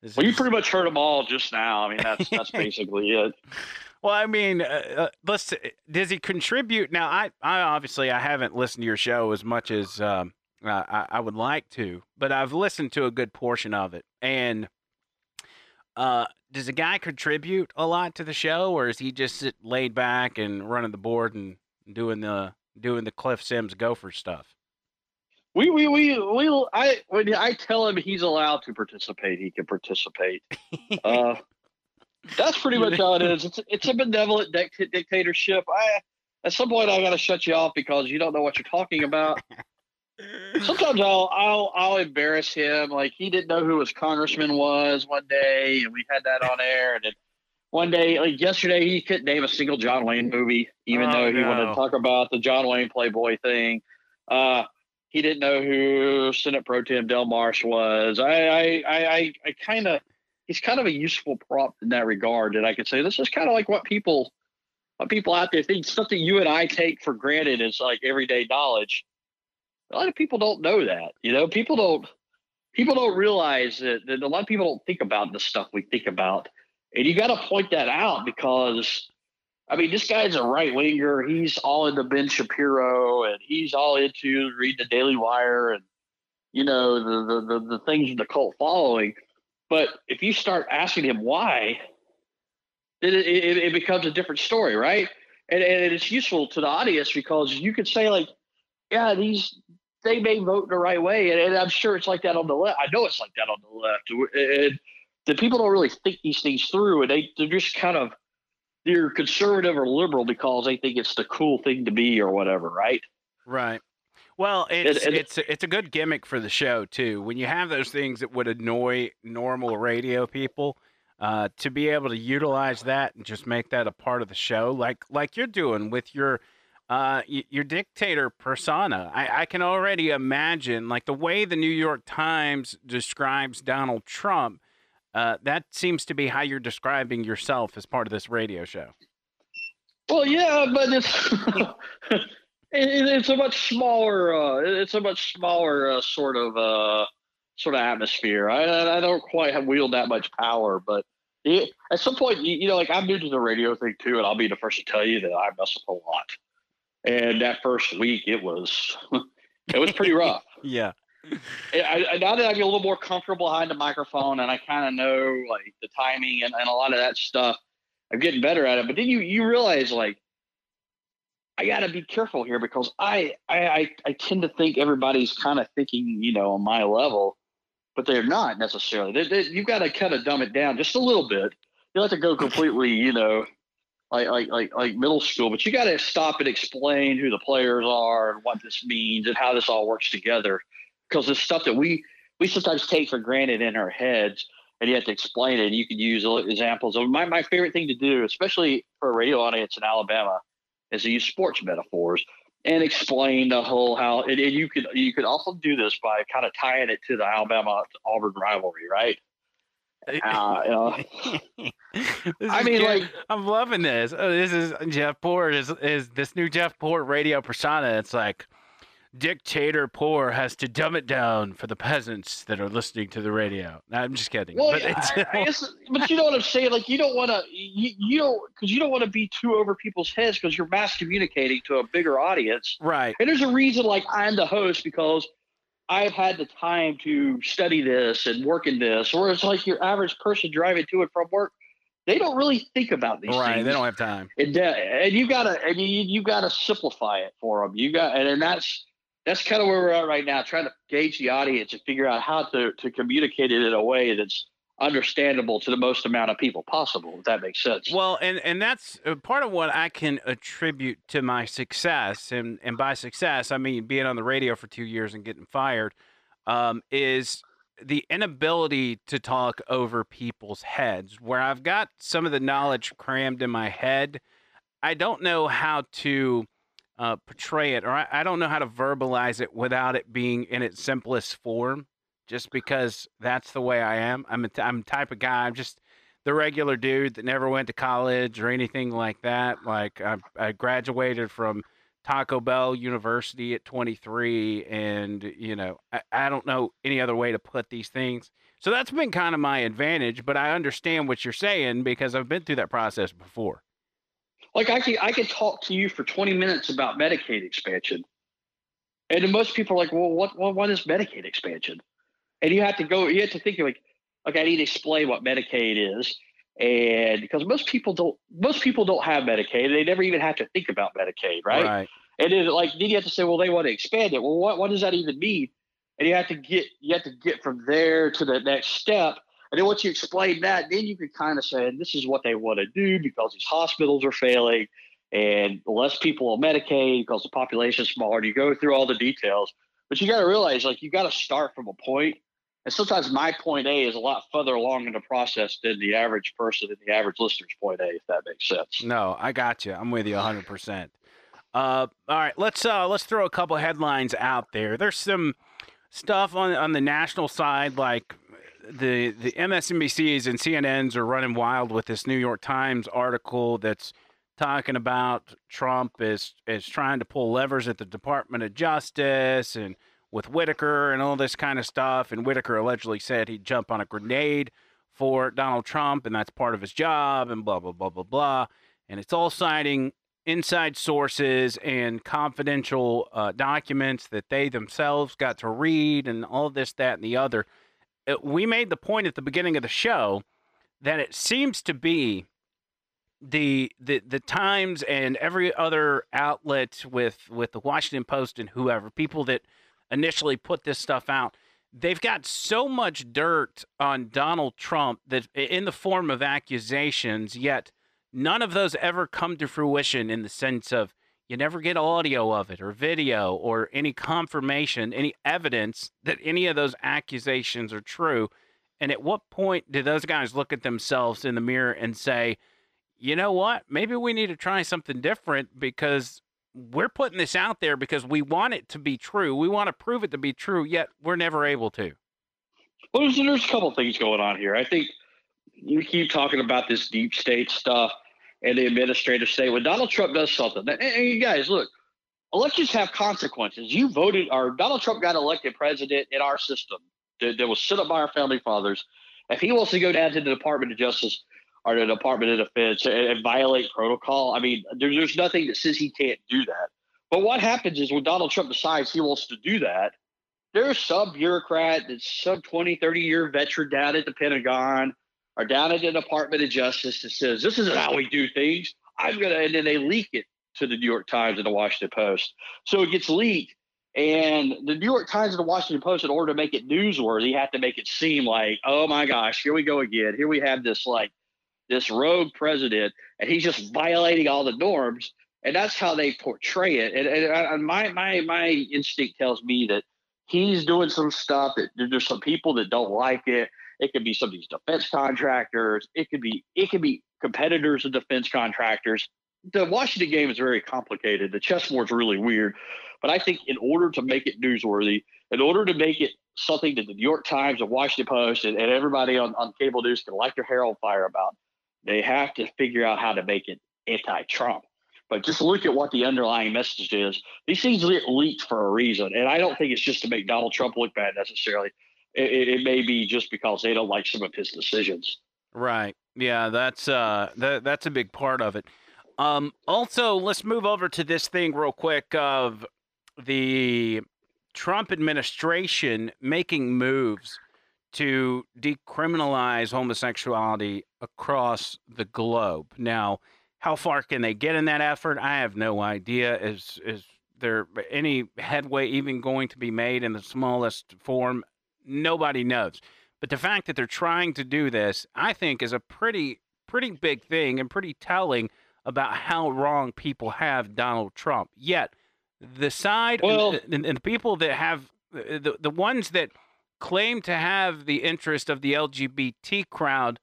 This Well, you pretty much heard them all just now. I mean, that's that's basically it. Well, I mean, uh, uh, let's. Does he contribute? Now, I, I obviously I haven't listened to your show as much as um, I, I would like to, but I've listened to a good portion of it. And uh, does the guy contribute a lot to the show, or is he just sit laid back and running the board and doing the doing the Cliff Sims Gopher stuff? We we we we I when I tell him he's allowed to participate, he can participate. Uh, that's pretty much how it is. It's it's a benevolent dict- dictatorship. I at some point I got to shut you off because you don't know what you're talking about. Sometimes I'll I'll I'll embarrass him. Like he didn't know who his congressman was one day, and we had that on air. And then one day, like yesterday, he couldn't name a single John Wayne movie, even Oh, though he wanted to talk about the John Wayne Playboy thing. Uh, he didn't know who Senate Pro Tem Del Marsh was. I I I I, I kind of he's kind of a useful prop in that regard. That I could say this is kind of like what people what people out there think something you and I take for granted is like everyday knowledge. A lot of people don't know that. You know, people don't people don't realize that, that a lot of people don't think about the stuff we think about, and you got to point that out because. I mean, this guy's a right winger. He's all into Ben Shapiro, and he's all into reading the Daily Wire, and you know the the the, the things in the cult following. But if you start asking him why, then it, it, it becomes a different story, right? And, and it's useful to the audience because you could say like, yeah, these they may vote the right way, and, and I'm sure it's like that on the left. I know it's like that on the left, and the people don't really think these things through, and they they're just kind of they're conservative or liberal because they think it's the cool thing to be or whatever, right? Right. Well, it's and- it's it's a good gimmick for the show too. When you have those things that would annoy normal radio people, uh, to be able to utilize that and just make that a part of the show, like like you're doing with your uh, your dictator persona. I, I can already imagine like the way the New York Times describes Donald Trump. Uh, that seems to be how you're describing yourself as part of this radio show. Well, yeah, but it's it, it's a much smaller. Uh, it's a much smaller uh, sort of uh, sort of atmosphere. I, I don't quite have wield that much power, but it, at some point, you, you know, like I'm new to the radio thing too, and I'll be the first to tell you that I mess up a lot. And that first week, it was it was pretty rough. Yeah. I, now that I get a little more comfortable behind the microphone and I kind of know like the timing and, and a lot of that stuff, I'm getting better at it. But then you you realize like I got to be careful here because I, I I I tend to think everybody's kind of thinking you know on my level, but they're not necessarily. They, they, you've got to kind of dumb it down just a little bit. You don't have to go completely you know like like like like middle school, but you got to stop and explain who the players are and what this means and how this all works together because it's stuff that we we sometimes take for granted in our heads and you have to explain it and you can use examples of my, my favorite thing to do especially for a radio audience in alabama is to use sports metaphors and explain the whole how and, and you could you could also do this by kind of tying it to the alabama auburn rivalry right uh, you know, I mean, good. like- I'm loving this. Oh, this is Jeff Poor is is this new Jeff Poor radio persona. It's like dictator poor has to dumb it down for the peasants that are listening to the radio. No, I'm just kidding. Well, but it's, I, I guess, but you know what I'm saying. Like, you don't want to, you, you don't, because you don't want to be too over people's heads because you're mass communicating to a bigger audience. right. And there's a reason, like, I'm the host because I've had the time to study this and work in this. Or it's like your average person driving to and from work, they don't really think about these things. Right. things. They don't have time. And, uh, and you gotta, and you you gotta simplify it for them. You got, and, and that's that's kind of where we're at right now, trying to gauge the audience and figure out how to to communicate it in a way that's understandable to the most amount of people possible. If that makes sense. Well, and and that's uh, part of what I can attribute to my success, and and by success I mean being on the radio for two years and getting fired, um, is the inability to talk over people's heads. Where I've got some of the knowledge crammed in my head, I don't know how to uh, portray it, or I, I don't know how to verbalize it without it being in its simplest form. Just because that's the way I am. I'm a t- I'm type of guy. I'm just the regular dude that never went to college or anything like that. Like I, I graduated from Taco Bell University at 23, and you know I, I don't know any other way to put these things. So that's been kind of my advantage. But I understand what you're saying because I've been through that process before. Like I can I can talk to you for 20 minutes about Medicaid expansion, and most people are like, well, what what, what is Medicaid expansion? And you have to go, you have to think like, okay, I need to explain what Medicaid is, and because most people don't most people don't have Medicaid, they never even have to think about Medicaid, right? And then like then you have to say, well, they want to expand it. Well, what what does that even mean? And you have to get you have to get from there to the next step. And then once you explain that, then you can kind of say, this is what they want to do because these hospitals are failing and less people on Medicaid because the population's smaller. And you go through all the details. But you got to realize, like, you got to start from a point. And sometimes my point A is a lot further along in the process than the average person and the average listener's point A, if that makes sense. No, I got you. I'm with you 100. percent Uh, all right, let's uh, let's throw a couple headlines out there. There's some stuff on on the national side, like the the MSNBCs and CNNs are running wild with this New York Times article that's talking about Trump is is trying to pull levers at the Department of Justice and with Whitaker and all this kind of stuff. And Whitaker allegedly said he'd jump on a grenade for Donald Trump, and that's part of his job, and blah, blah, blah, blah, blah. And it's all citing inside sources and confidential uh, documents that they themselves got to read, and all this, that, and the other. Uh, we made the point at the beginning of the show that it seems to be the the the Times and every other outlet with with the Washington Post and whoever people that initially put this stuff out they've got so much dirt on Donald Trump that in the form of accusations yet none of those ever come to fruition in the sense of you never get audio of it or video or any confirmation any evidence that any of those accusations are true and at what point do those guys look at themselves in the mirror and say you know what? Maybe we need to try something different because we're putting this out there because we want it to be true. We want to prove it to be true, yet we're never able to. Well, there's, there's a couple things going on here. I think you keep talking about this deep state stuff and the administrative state. When Donald Trump does something, and, and you guys, look, elections have consequences. You voted, or Donald Trump got elected president in our system that, that was set up by our founding fathers. If he wants to go down to the Department of Justice or the Department of Defense and, and violate protocol. I mean, there, there's nothing that says he can't do that. But what happens is when Donald Trump decides he wants to do that, there's some bureaucrat that's some 20, 30 year veteran down at the Pentagon or down at the Department of Justice that says, this isn't how we do things. I'm to, and then they leak it to the New York Times and the Washington Post. So it gets leaked. And the New York Times and the Washington Post, in order to make it newsworthy, have to make it seem like, oh my gosh, here we go again. Here we have this like this rogue president, and he's just violating all the norms. And that's how they portray it. And, and, and my my my instinct tells me that he's doing some stuff that there's some people that don't like it. It could be some of these defense contractors. It could be it could be competitors of defense contractors. The Washington game is very complicated. The chessboard's really weird. But I think in order to make it newsworthy, in order to make it something that the New York Times, and Washington Post, and, and everybody on, on cable news can light their hair on fire about, they have to figure out how to make it anti-Trump. But just look at what the underlying message is. These things get leaked for a reason, and I don't think it's just to make Donald Trump look bad necessarily. It, it, may be just because they don't like some of his decisions. Right. Yeah, that's uh, that, that's a big part of it. Um, also, let's move over to this thing real quick of the Trump administration making moves to decriminalize homosexuality across the globe. Now, how far can they get in that effort? I have no idea. Is is there any headway even going to be made in the smallest form? Nobody knows. But the fact that they're trying to do this, I think, is a pretty pretty big thing and pretty telling about how wrong people have Donald Trump. Yet, the side well, and, and, and the people that have the the ones that claim to have the interest of the LGBT crowd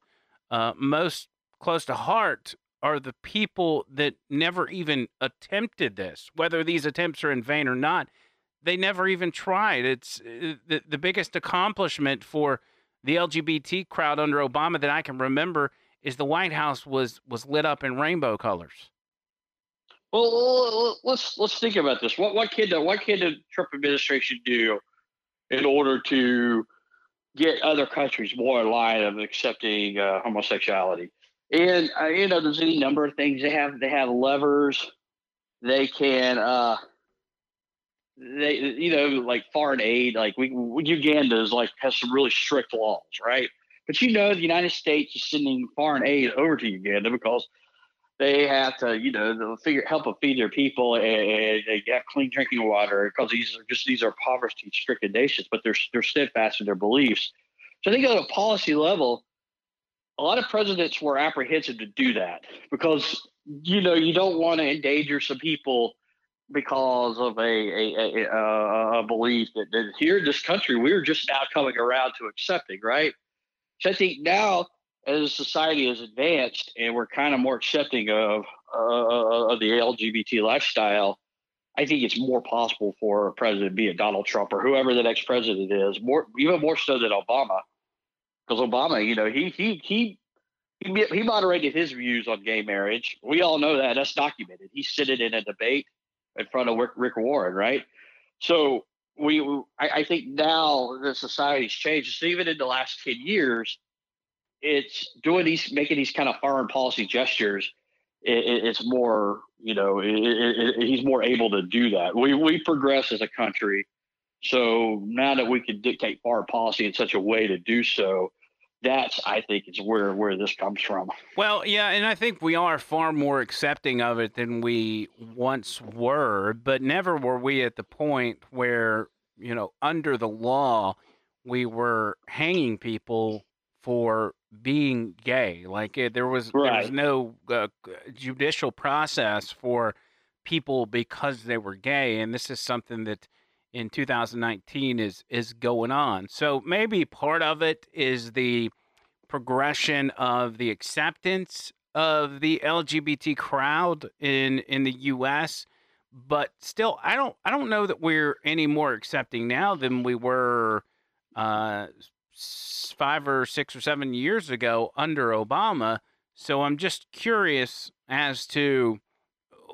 uh, most close to heart are the people that never even attempted this. Whether these attempts are in vain or not, they never even tried. It's uh, the, the biggest accomplishment for the LGBT crowd under Obama that I can remember is the White House was was lit up in rainbow colors. Well, let's let's think about this. What what kid what kid did Trump administration do in order to get other countries more in line of accepting uh, homosexuality. And uh, you know, there's any number of things they have. They have levers. They can, uh, they you know, like foreign aid. Like we, Uganda is like has some really strict laws, right? But you know, the United States is sending foreign aid over to Uganda because they have to, you know, figure help them feed their people and, and they have clean drinking water because these are just these are poverty-stricken nations, but they're they're steadfast in their beliefs. So I think at a policy level, a lot of presidents were apprehensive to do that because you know you don't want to endanger some people because of a a, a, a belief that, that here in this country we're just now coming around to accepting, right? So I think now as society has advanced and we're kind of more accepting of uh, of the LGBT lifestyle, I think it's more possible for a president, be it Donald Trump or whoever the next president is, more even more so than Obama, because Obama, you know, he he he he moderated his views on gay marriage. We all know that. That's documented. He said it in a debate in front of Rick, Warren, right? So we, we I, I think now the society's changed. So even in the last ten years, it's doing these, making these kind of foreign policy gestures. It, it, it's more, you know, it, he's more able to do that. We we progress as a country, so now that we can dictate foreign policy in such a way to do so, that's I think is where where this comes from. Well, yeah, and I think we are far more accepting of it than we once were, but never were we at the point where, you know, under the law we were hanging people for being gay. Like it, there was there was no uh, judicial process for people because they were gay, and this is something that in 2019 is is going on. So maybe part of it is the progression of the acceptance of the LGBT crowd in in the U.S. But still, I don't I don't know that we're any more accepting now than we were uh, five or six or seven years ago under Obama. So I'm just curious as to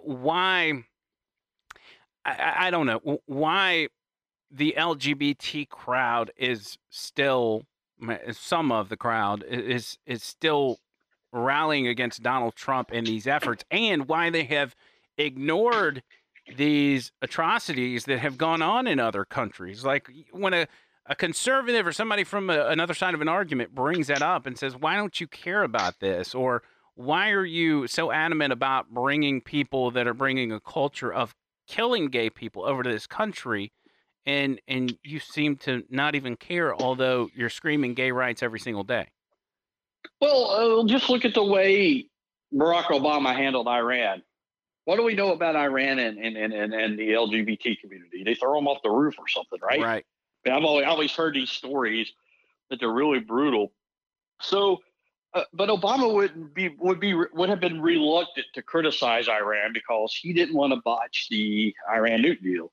why. I, I- don't know why the LGBT crowd is still some of the crowd is is still rallying against Donald Trump in these efforts, and why they have ignored these atrocities that have gone on in other countries. Like when a a conservative or somebody from a, another side of an argument brings that up and says, "Why don't you care about this?" or "Why are you so adamant about bringing people that are bringing a culture of killing gay people over to this country?" and and you seem to not even care, although you're screaming gay rights every single day. Well, uh, just look at the way Barack Obama handled Iran. What do we know about Iran and and, and, and, and the LGBT community? They throw them off the roof or something, right? Right. And I've always, always heard these stories that they're really brutal. So, uh, but Obama would be would be would have been reluctant to criticize Iran because he didn't want to botch the Iran nuke deal.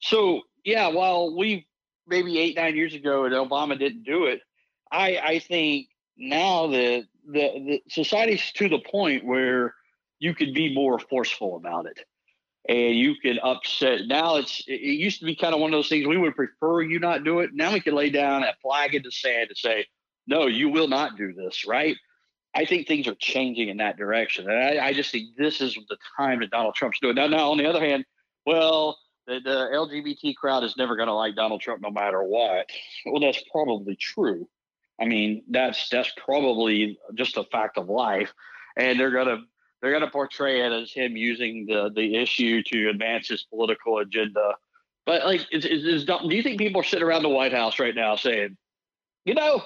So, yeah, while we maybe eight nine years ago and Obama didn't do it, I I think now that the, the society's to the point where you could be more forceful about it and you can upset now it's it it used to be kind of one of those things we would prefer you not do it now we can lay down a flag in the sand and say no you will not do this right? I think things are changing in that direction. And i, I just think this is the time that donald trump's doing. Now now on the other hand well the, the lgbt crowd is never going to like donald trump no matter what. Well that's probably true. I mean that's that's probably just a fact of life. And they're going to they're to portray it as him using the the issue to advance his political agenda. But like, is, is, is, do you think people are sitting around the White House right now saying, you know,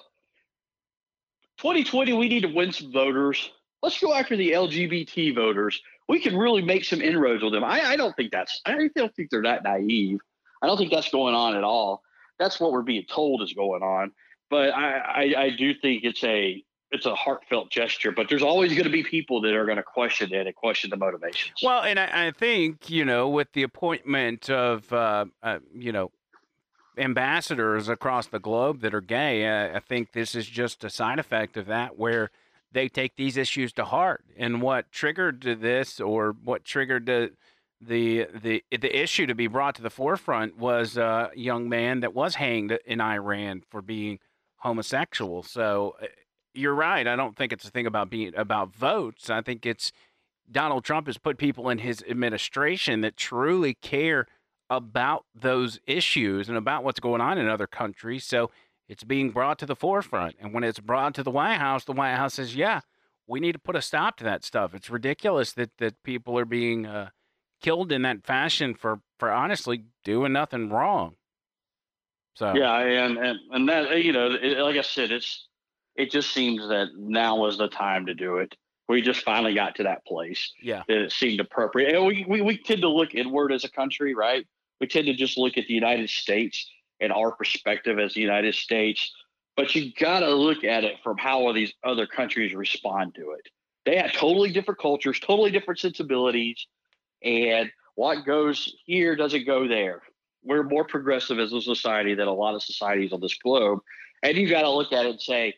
2020 we need to win some voters. Let's go after the LGBT voters. We can really make some inroads with them. I, I don't think that's. I don't think they're that naive. I don't think that's going on at all. That's what we're being told is going on. But I, I, I do think it's a it's a heartfelt gesture, but there's always going to be people that are going to question it and question the motivations. Well, and I, I think you know, with the appointment of uh, uh, you know ambassadors across the globe that are gay, uh, I think this is just a side effect of that, where they take these issues to heart. And what triggered this, or what triggered the the the the issue to be brought to the forefront, was a young man that was hanged in Iran for being homosexual. So uh, you're right. I don't think it's a thing about being about votes. I think it's Donald Trump has put people in his administration that truly care about those issues and about what's going on in other countries. So it's being brought to the forefront. And when it's brought to the White House, the White House says, yeah, we need to put a stop to that stuff. It's ridiculous that, that people are being uh, killed in that fashion for, for honestly doing nothing wrong. So, Yeah, and and and that you know, it, like I said, it's it just seems that now was the time to do it. We just finally got to that place yeah. that it seemed appropriate. And we, we we tend to look inward as a country, right? We tend to just look at the United States and our perspective as the United States. But you got to look at it from how all these other countries respond to it. They have totally different cultures, totally different sensibilities, and what goes here doesn't go there. We're more progressive as a society than a lot of societies on this globe, and you got to look at it and say,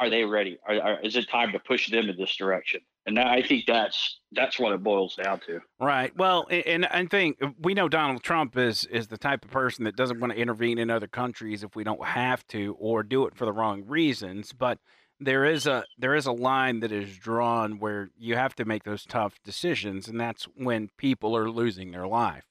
are they ready? Are, are, is it time to push them in this direction? And I think that's that's what it boils down to. Right. Well, and I think we know Donald Trump is is the type of person that doesn't want to intervene in other countries if we don't have to or do it for the wrong reasons. But there is a there is a line that is drawn where you have to make those tough decisions, and that's when people are losing their life.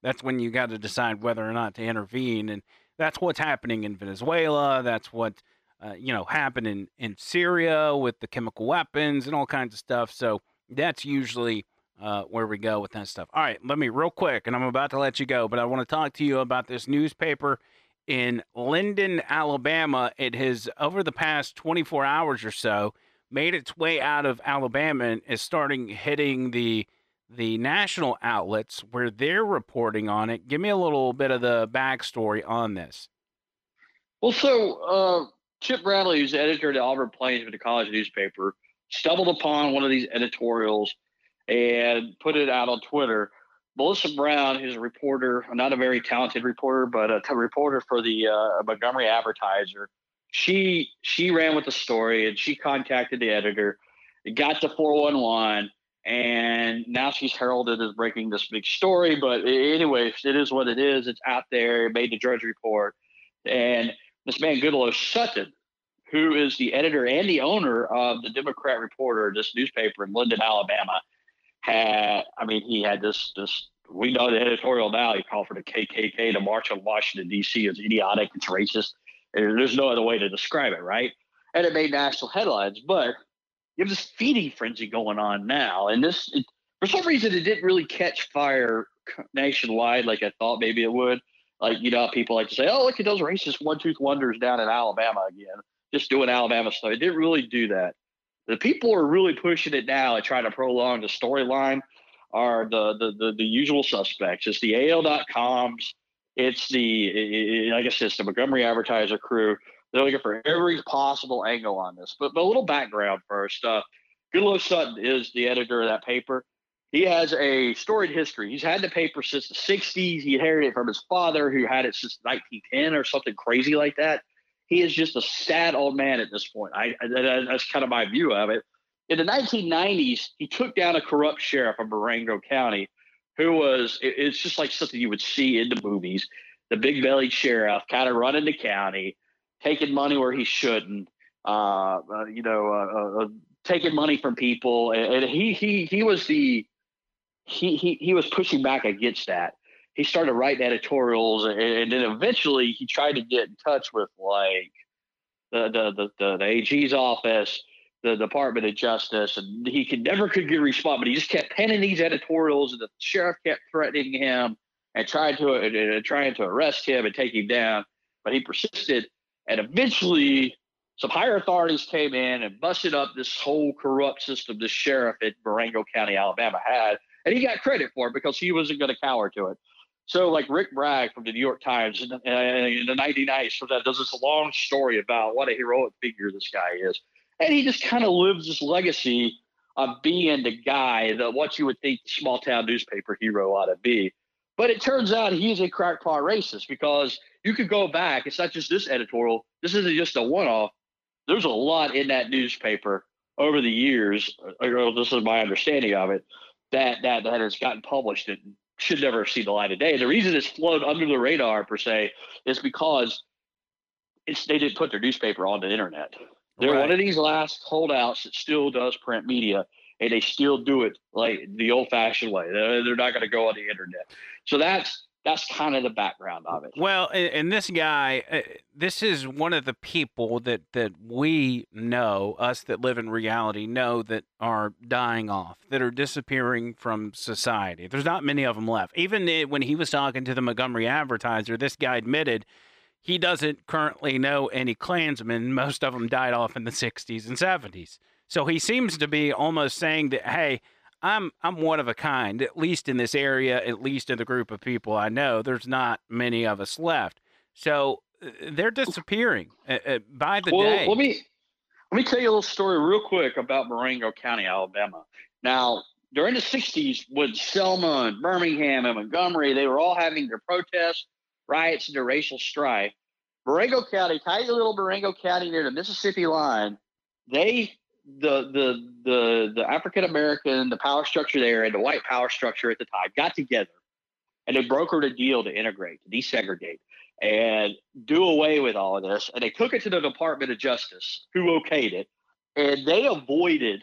That's when you got to decide whether or not to intervene, and that's what's happening in Venezuela. That's what uh, you know happen in in Syria with the chemical weapons and all kinds of stuff. So that's usually uh, where we go with that stuff. All right, let me real quick, and I'm about to let you go, but I want to talk to you about this newspaper in Linden, Alabama. It has, over the past 24 hours or so, made its way out of Alabama and is starting hitting the the national outlets where they're reporting on it. Give me a little bit of the backstory on this. Well, so uh, Chip Bradley, who's editor of the Auburn Plainsman the College newspaper, stumbled upon one of these editorials and put it out on Twitter Melissa Brown, who's a reporter, not a very talented reporter, but a t- reporter for the uh, Montgomery Advertiser, she she ran with the story and she contacted the editor, got the 411, and now she's heralded as breaking this big story. But anyway, it is what it is. It's out there. It made the Drudge Report, and this man Goodloe Sutton, who is the editor and the owner of the Democrat Reporter, this newspaper in Linden, Alabama had, I mean, he had this, this, we know the editorial now, he called for the KKK to march on Washington, D.C. It's idiotic, it's racist. And there's no other way to describe it, right? And it made national headlines. But you have this feeding frenzy going on now. And this, it, for some reason, it didn't really catch fire nationwide like I thought maybe it would. Like, you know, people like to say, oh, look at those racist one tooth wonders down in Alabama again, just doing Alabama stuff. It didn't really do that. The people are really pushing it now and trying to prolong the storyline are the, the the the, usual suspects. It's the AL.coms. It's the I guess it's the Montgomery Advertiser crew. They're looking for every possible angle on this. But, but a little background first. Uh, Goodloe Sutton is the editor of that paper. He has a storied history. He's had the paper since the 60s. He inherited it from his father, who had it since 1910 or something crazy like that he is just a sad old man at this point. I, I that's kind of my view of it. In the 1990s, he took down a corrupt sheriff of Marengo County, who was it, it's just like something you would see in the movies. The big bellied sheriff kind of running the county, taking money where he shouldn't. Uh, uh, you know, uh, uh, uh taking money from people, and, and he he he was the he he he was pushing back against that he started writing editorials, and, and, then eventually he tried to get in touch with like the the the, the, the AG's office, the Department of Justice, and he could never could get a response. But he just kept penning these editorials, and the sheriff kept threatening him and trying to uh, trying to arrest him and take him down. But he persisted, and eventually some higher authorities came in and busted up this whole corrupt system the sheriff at Marengo County, Alabama had. And he got credit for it because he wasn't going to cower to it. So, like Rick Bragg from the New York Times in, uh, in the 99 so that does this long story about what a heroic figure this guy is. And he just kind of lives this legacy of being the guy that what you would think the small town newspaper hero ought to be. But it turns out he's a crackpot racist because you could go back. It's not just this editorial. This isn't just a one off. There's a lot in that newspaper over the years, or this is my understanding of it, that that, that has gotten published and should never see the light of day. The reason it's flown under the radar per se is because it's they didn't put their newspaper on the internet. They're right. one of these last holdouts that still does print media, and they still do it like the old-fashioned way. They're, they're not going to go on the internet. So that's that's kind of the background of it. Well, and this guy, uh, this is one of the people that that we know, us that live in reality, know that are dying off, that are disappearing from society. There's not many of them left. Even when he was talking to the Montgomery Advertiser, this guy admitted he doesn't currently know any Klansmen. Most of them died off in the 60s and 70s. So he seems to be almost saying that, hey, I'm I'm one of a kind, at least in this area, at least in the group of people I know. There's not many of us left, so uh, they're disappearing uh, uh, by the well, day. Let me let me tell you a little story real quick about Marengo County, Alabama. Now, during the '60s, when Selma and Birmingham and Montgomery, they were all having their protests, riots, and their racial strife. Marengo County, tiny little Marengo County near the Mississippi line, they the the the the African American, the power structure there, and the white power structure at the time got together, and they brokered a deal to integrate, to desegregate, and do away with all of this. And they took it to the Department of Justice, who okayed it, and they avoided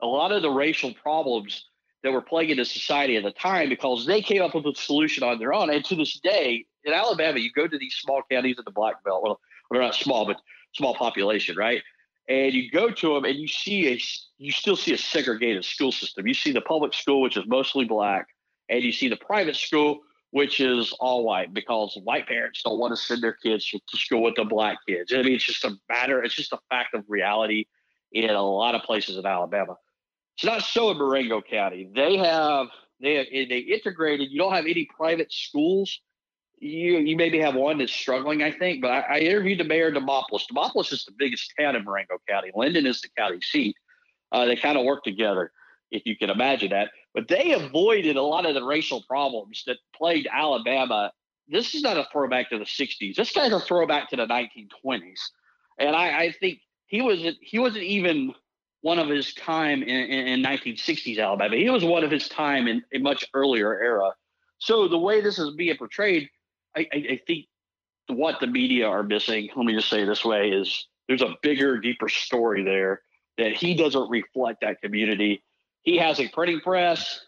a lot of the racial problems that were plaguing the society at the time because they came up with a solution on their own. And to this day, in Alabama, you go to these small counties in the Black Belt. Well, they're not small, but small population, right? And you go to them, and you see a you still see a segregated school system. You see the public school, which is mostly black, and you see the private school, which is all white, because white parents don't want to send their kids to school with the black kids. I mean, it's just a matter. It's just a fact of reality in a lot of places in Alabama. It's not so in Marengo County. They have they they integrated. You don't have any private schools. You you maybe have one that's struggling, I think. But I, I interviewed the mayor of Demopolis. Demopolis is the biggest town in Marengo County. Linden is the county seat. Uh, they kind of work together, if you can imagine that. But they avoided a lot of the racial problems that plagued Alabama. This is not a throwback to the '60s. This guy's a throwback to the 1920s, and I, I think he wasn't he wasn't even one of his time in, in, in 1960s Alabama. He was one of his time in a much earlier era. So the way this is being portrayed, I, I, think what the media are missing, let me just say this way, is there's a bigger, deeper story there that he doesn't reflect that community. He has a printing press.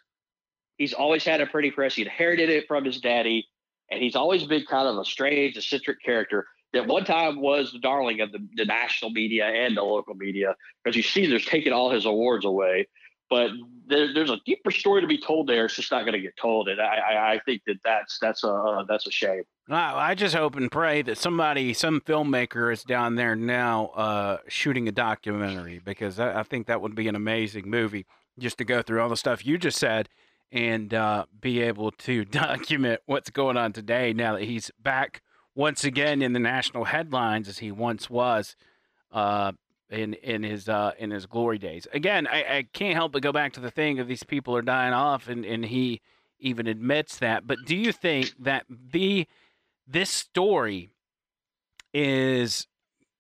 He's always had a printing press. He inherited it from his daddy, and he's always been kind of a strange, eccentric character that one time was the darling of the, the national media and the local media because you see there's taking all his awards away but there, there's a deeper story to be told there. It's just not going to get told. And I, I, I think that that's that's a uh, that's a shame. I just hope and pray that somebody, some filmmaker, is down there now uh, shooting a documentary because I, I, think that would be an amazing movie just to go through all the stuff you just said and uh, be able to document what's going on today now that he's back once again in the national headlines as he once was uh, in in his uh, in his glory days. Again, I, I can't help but go back to the thing of these people are dying off, and, and he even admits that. But do you think that the this story is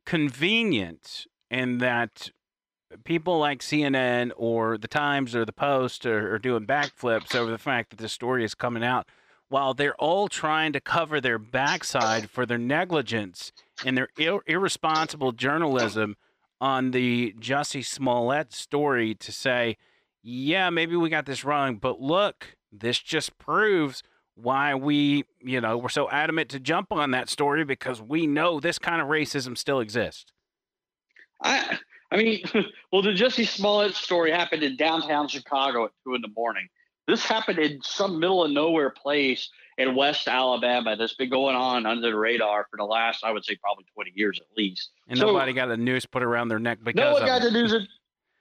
convenient and that people like CNN or the Times or the Post are, are doing backflips over the fact that this story is coming out while they're all trying to cover their backside for their negligence and their ir- irresponsible journalism on the Jussie Smollett story to say, yeah, maybe we got this wrong, but look, this just proves why we, you know, we're so adamant to jump on that story because we know this kind of racism still exists. I, I mean, well, the Jussie Smollett story happened in downtown Chicago at two in the morning. This happened in some middle of nowhere place in West Alabama that's been going on under the radar for the last, I would say, probably 20 years at least. And so, nobody got a noose put around their neck because no one got the news.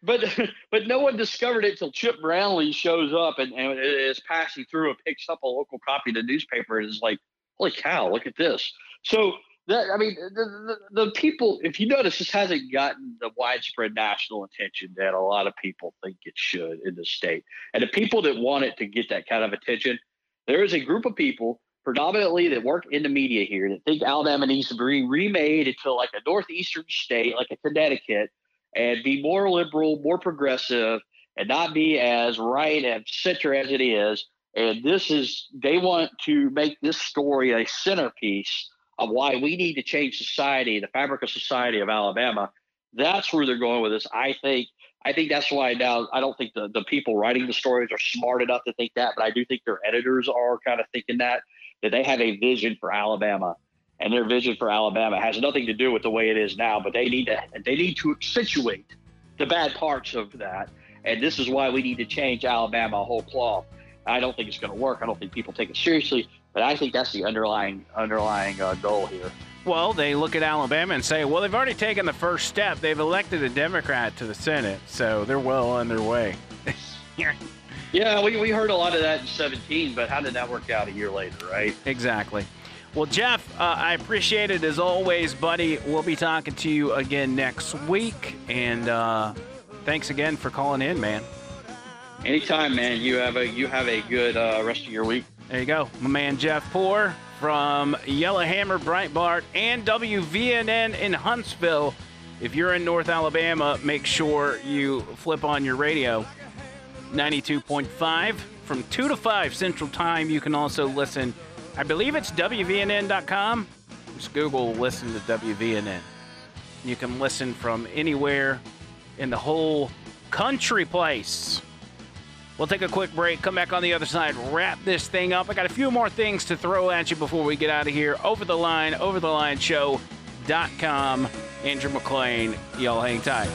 But but no one discovered it till Chip Brownlee shows up and, and is passing through and picks up a local copy of the newspaper and is like, "Holy cow! Look at this!" So that I mean, the, the, the, people, if you notice, this hasn't gotten the widespread national attention that a lot of people think it should in the state. And the people that want it to get that kind of attention, there is a group of people, predominantly that work in the media here, that think Alabama needs to be remade into like a northeastern state, like a Connecticut, and be more liberal, more progressive, and not be as right and center as it is. And this is, they want to make this story a centerpiece of why we need to change society, the fabric of society of Alabama. That's where they're going with this. I think. I think that's why now I don't think the, the people writing the stories are smart enough to think that, but I do think their editors are kind of thinking that that they have a vision for Alabama, and their vision for Alabama has nothing to do with the way it is now. But they need to they need to accentuate the bad parts of that, and this is why we need to change Alabama a whole cloth. I don't think it's going to work. I don't think people take it seriously. But I think that's the underlying underlying uh, goal here. Well, they look at Alabama and say, well, they've already taken the first step. They've elected a Democrat to the Senate, so they're well on their way. yeah, we, we heard a lot of that in 17, but how did that work out a year later, right? Exactly. Well, Jeff, uh, I appreciate it as always, buddy. We'll be talking to you again next week, and uh, thanks again for calling in, man. Anytime, man. You have a you have a good uh, rest of your week. There you go. My man Jeff Poor from Yellowhammer, Breitbart, and WVNN in Huntsville. If you're in North Alabama, make sure you flip on your radio 92.5 from 2 to 5 Central Time. You can also listen, I believe it's WVNN.com. Just Google listen to WVNN. You can listen from anywhere in the whole country place. We'll take a quick break, come back on the other side, wrap this thing up. I got a few more things to throw at you before we get out of here. Over the line, over the line show.com. Andrew McLean, y'all hang tight.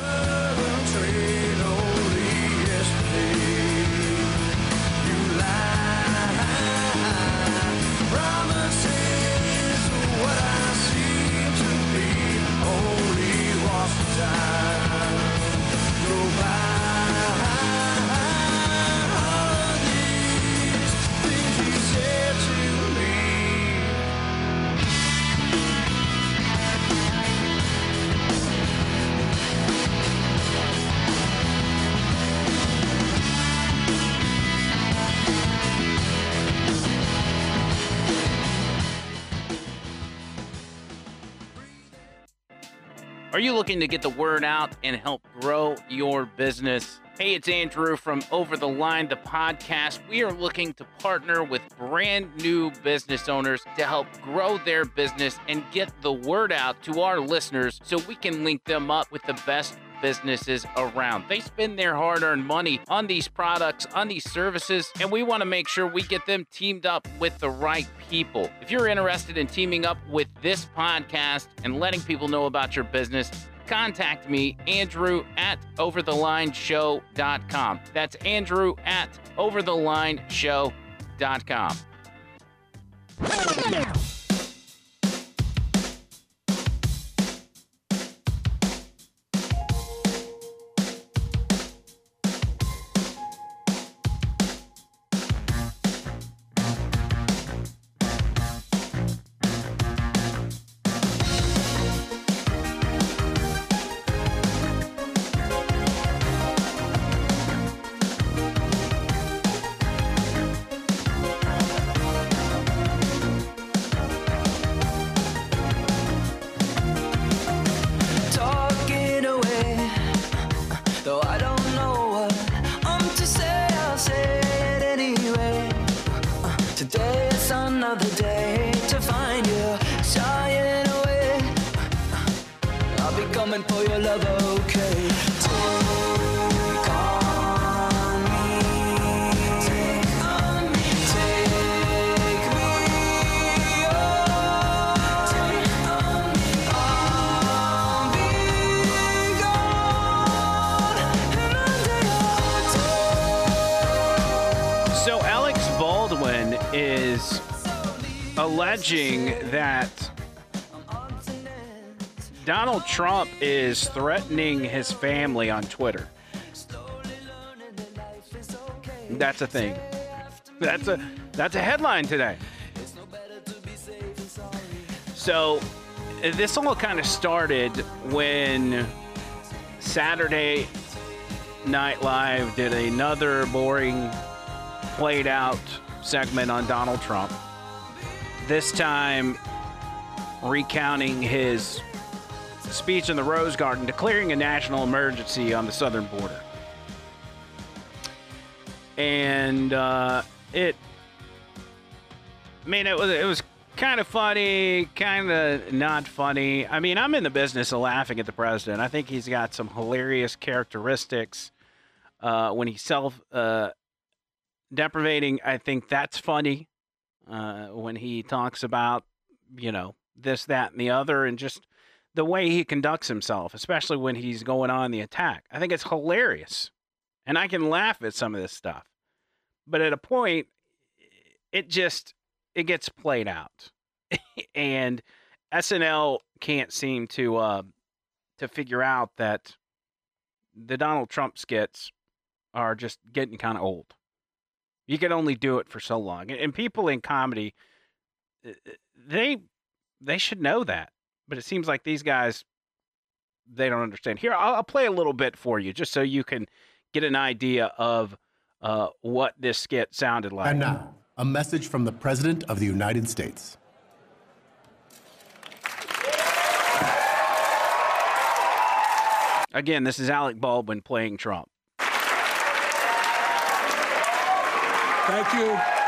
Are you looking to get the word out and help grow your business? Hey, it's Andrew from Over the Line, the podcast. We are looking to partner with brand new business owners to help grow their business and get the word out to our listeners so we can link them up with the best businesses around. They spend their hard earned money on these products, on these services, and we want to make sure we get them teamed up with the right people. If you're interested in teaming up with this podcast and letting people know about your business, contact me, Andrew at overthelineshow.com. That's Andrew at overthelineshow.com. Trump is threatening his family on Twitter. That's a thing. That's a that's a headline today. So this all kind of started when Saturday Night Live did another boring played out segment on Donald Trump. This time recounting his speech in the Rose Garden declaring a national emergency on the southern border. And uh, it, I mean, it was it was kind of funny, kind of not funny. I mean, I'm in the business of laughing at the president. I think he's got some hilarious characteristics uh, when he's self uh, deprivating. I think that's funny uh, when he talks about you know this, that, and the other, and just the way he conducts himself, especially when he's going on the attack. I think it's hilarious. And I can laugh at some of this stuff. But at a point, it just it gets played out. and SNL can't seem to uh, to figure out that the Donald Trump skits are just getting kind of old. You can only do it for so long. And- people in comedy uh, they they should know that but it seems like these guys they don't understand. Here, I'll, I'll play a little bit for you, just so you can get an idea of uh, what this skit sounded like. And now, a message from the President of the United States. Again, this is Alec Baldwin playing Trump. Thank you.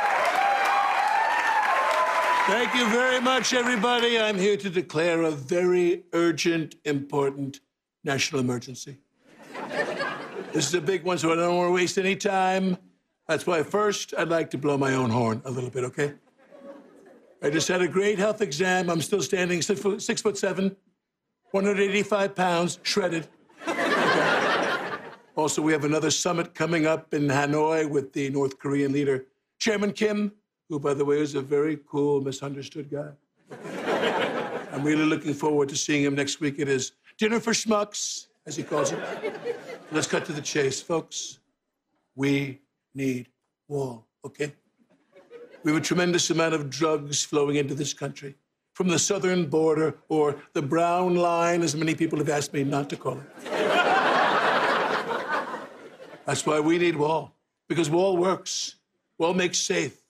Thank you very much, everybody. I'm here to declare a very urgent, important national emergency. This is a big one, so I don't want to waste any time. That's why first I'd like to blow my own horn a little bit, okay? I just had a great health exam. I'm still standing six foot, six foot seven, 185 pounds, shredded. Also, we have another summit coming up in Hanoi with the North Korean leader, Chairman Kim, who, by the way, is a very cool, misunderstood guy. I'm really looking forward to seeing him next week at his dinner for schmucks, as he calls it. Let's cut to the chase, folks. We need wall, okay? We have a tremendous amount of drugs flowing into this country from the southern border, or the brown line, as many people have asked me not to call it. That's why we need wall, because wall works. Wall makes safe.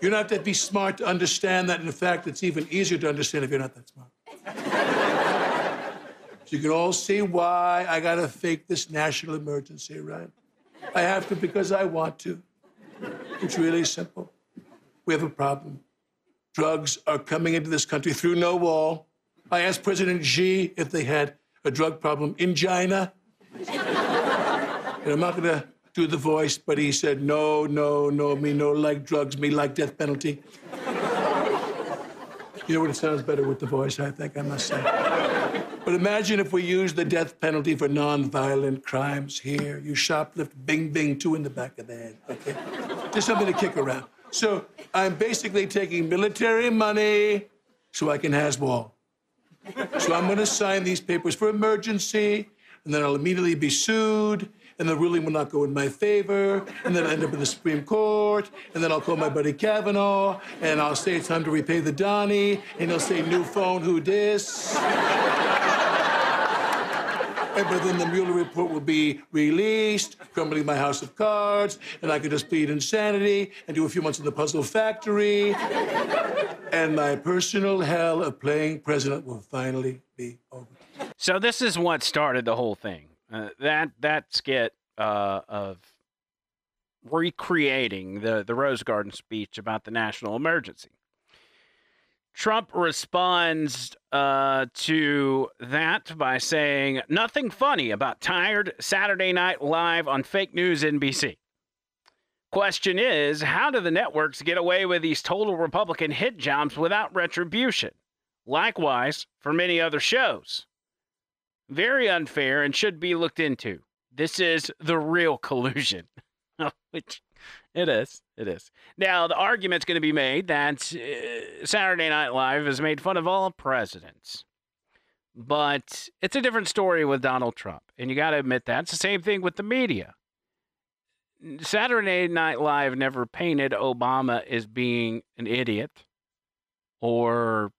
You don't have to be smart to understand that. In fact, it's even easier to understand if you're not that smart. so you can all see why I gotta fake this national emergency, right? I have to because I want to. It's really simple. We have a problem. Drugs are coming into this country through no wall. I asked President Xi if they had a drug problem in China. And I'm not going do the voice, but he said, no, no, no, me no like drugs, me like death penalty. you know what? It sounds better with the voice, I think, I must say. But imagine if we used the death penalty for non-violent crimes here. You shoplift, bing, bing, two in the back of the head, okay? Just something to kick around. So I'm basically taking military money so I can has wall. So I'm going to sign these papers for emergency, and then I'll immediately be sued, and the ruling will not go in my favor, and then I'll end up in the Supreme Court, and then I'll call my buddy Kavanaugh, and I'll say it's time to repay the Donnie, and he'll say, new phone, who dis? And but then the Mueller report will be released, crumbling my house of cards, and I could just plead insanity and do a few months in the puzzle factory. and my personal hell of playing president will finally be over. So this is what started the whole thing. Uh, that that skit uh, of recreating the the Rose Garden speech about the national emergency. Trump responds uh, to that by saying nothing funny about tired Saturday Night Live on fake news NBC. Question is, how do the networks get away with these total Republican hit jobs without retribution? Likewise, for many other shows. Very unfair and should be looked into. This is the real collusion, which it is. It is. Now, the argument's going to be made that uh, Saturday Night Live has made fun of all presidents. But it's a different story with Donald Trump. And you got to admit that. It's the same thing with the media. Saturday Night Live never painted Obama as being an idiot or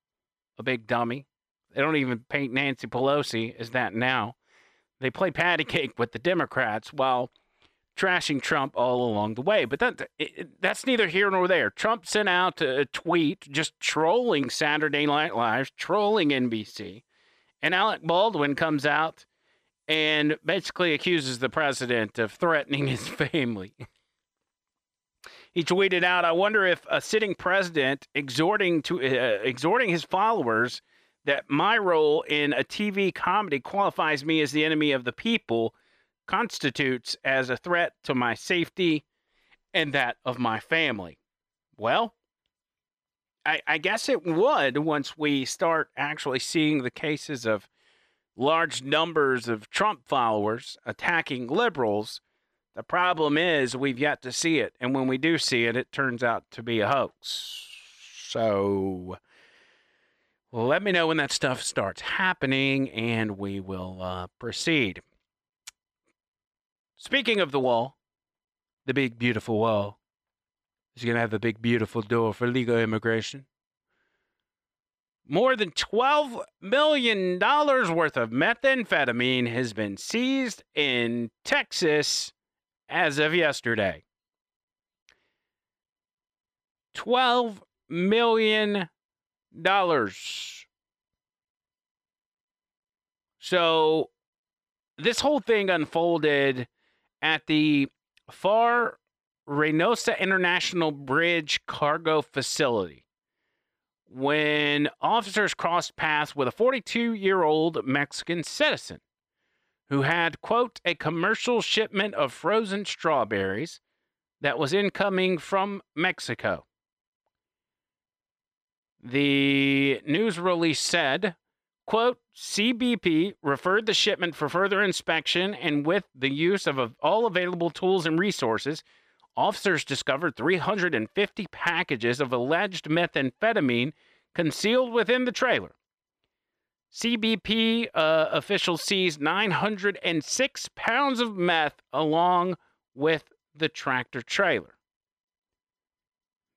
a big dummy. They don't even paint Nancy Pelosi as that now. They play patty cake with the Democrats while trashing Trump all along the way. But that it, that's neither here nor there. Trump sent out a tweet just trolling Saturday Night Live, trolling NBC, and Alec Baldwin comes out and basically accuses the president of threatening his family. He tweeted out, "I wonder if a sitting president exhorting to uh, exhorting his followers that my role in a TV comedy qualifies me as the enemy of the people." constitutes as a threat to my safety and that of my family. Well, I, I, guess it would once we start actually seeing the cases of large numbers of Trump followers attacking liberals. The problem is we've yet to see it. And when we do see it, it turns out to be a hoax. So let me know when that stuff starts happening and we will uh, proceed. Speaking of the wall, the big beautiful wall is going to have a big beautiful door for legal immigration. More than $12 million worth of methamphetamine has been seized in Texas as of yesterday. $12 million. So this whole thing unfolded at the Pharr Reynosa International Bridge cargo facility when officers crossed paths with a 42 year old Mexican citizen who had, quote, a commercial shipment of frozen strawberries that was incoming from Mexico. The news release said, quote, CBP referred the shipment for further inspection and with the use of all available tools and resources, officers discovered 350 packages of alleged methamphetamine concealed within the trailer. CBP uh, officials seized 906 pounds of meth along with the tractor trailer.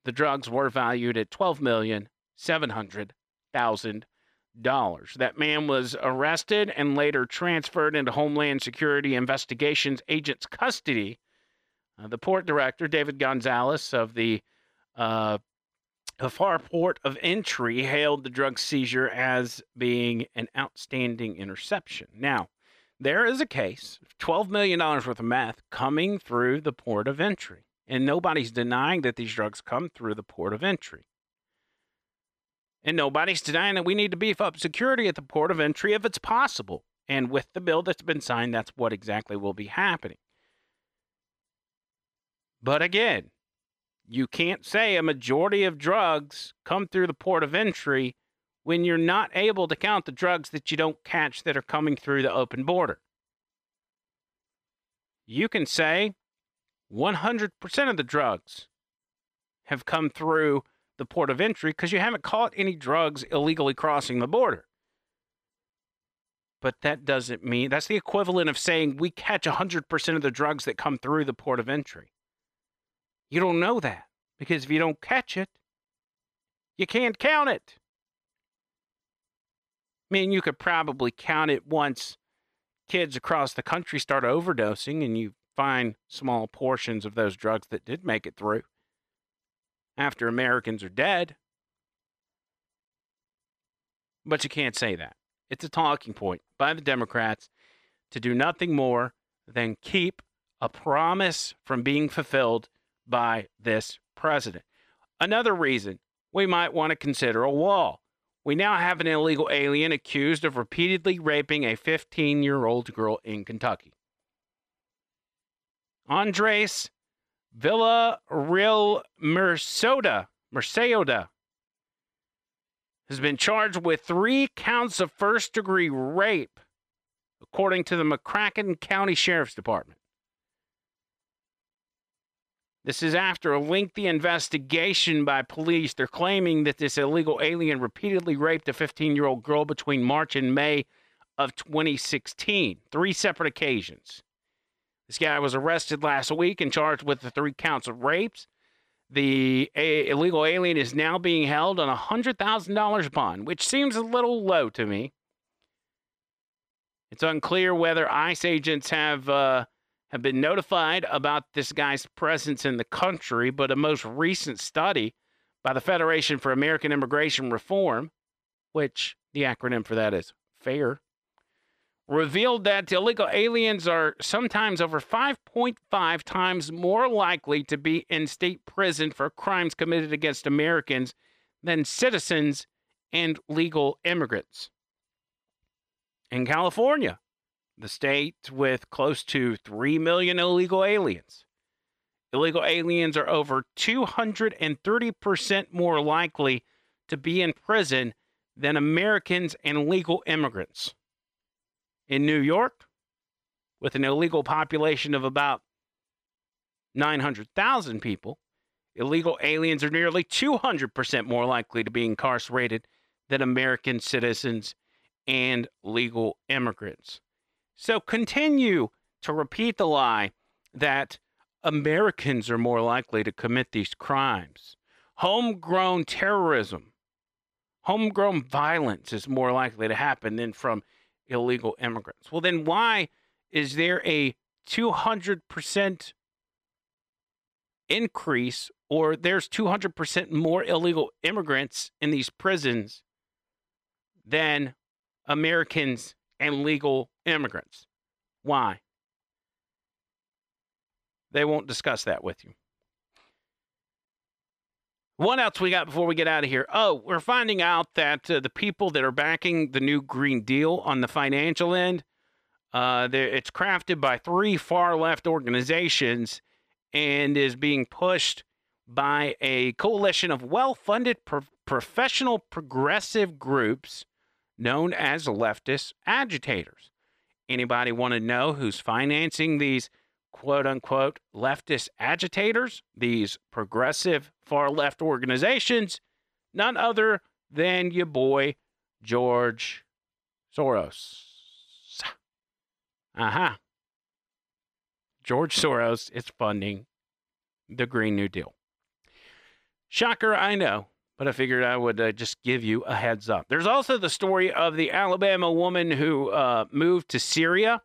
The drugs were valued at twelve million seven hundred thousand dollars. That man was arrested and later transferred into Homeland Security Investigations agents' custody. Uh, the port director, David Gonzalez of the uh, Afar Port of Entry, hailed the drug seizure as being an outstanding interception. Now, there is a case of $12 million worth of meth coming through the port of entry. And nobody's denying that these drugs come through the port of entry. And nobody's denying that we need to beef up security at the port of entry if it's possible. And with the bill that's been signed, that's what exactly will be happening. But again, you can't say a majority of drugs come through the port of entry when you're not able to count the drugs that you don't catch that are coming through the open border. You can say 100% of the drugs have come through the port of entry because you haven't caught any drugs illegally crossing the border. But that doesn't mean that's the equivalent of saying we catch 100% of the drugs that come through the port of entry. You don't know that because if you don't catch it, you can't count it. I mean, you could probably count it once kids across the country start overdosing and you find small portions of those drugs that did make it through after Americans are dead. But you can't say that. It's a talking point by the Democrats to do nothing more than keep a promise from being fulfilled by this president. Another reason we might want to consider a wall. We now have an illegal alien accused of repeatedly raping a 15 year old girl in Kentucky. Andres Villarreal Mersoda, Merceoda has been charged with three counts of first degree rape, according to the McCracken County Sheriff's Department. This is after a lengthy investigation by police. They're claiming that this illegal alien repeatedly raped a 15 year old girl between March and May of 2016, three separate occasions. This guy was arrested last week and charged with the three counts of rapes. The a- illegal alien is now being held on a $100,000 bond, which seems a little low to me. It's unclear whether ICE agents have uh, have been notified about this guy's presence in the country, but a most recent study by the Federation for American Immigration Reform, which the acronym for that is FAIR, revealed that illegal aliens are sometimes over 5.5 times more likely to be in state prison for crimes committed against Americans than citizens and legal immigrants. In California, the state with close to 3 million illegal aliens. Illegal aliens are over 230% more likely to be in prison than Americans and legal immigrants. In New York, with an illegal population of about 900,000 people, illegal aliens are nearly 200% more likely to be incarcerated than American citizens and legal immigrants. So continue to repeat the lie that Americans are more likely to commit these crimes. Homegrown terrorism, homegrown violence is more likely to happen than from illegal immigrants. Well, then why is there a 200% increase or there's 200% more illegal immigrants in these prisons than Americans and legal immigrants. Why? They won't discuss that with you. What else we got before we get out of here? Oh, we're finding out that uh, the people that are backing the new Green Deal on the financial end, uh, it's crafted by three far left organizations and is being pushed by a coalition of well funded pro- professional progressive groups known as leftist agitators. Anybody want to know who's financing these quote unquote leftist agitators, these progressive far left organizations? None other than your boy, George Soros. Uh huh. George Soros is funding the Green New Deal. Shocker, I know, but I figured I would uh, just give you a heads up. There's also the story of the Alabama woman who uh, moved to Syria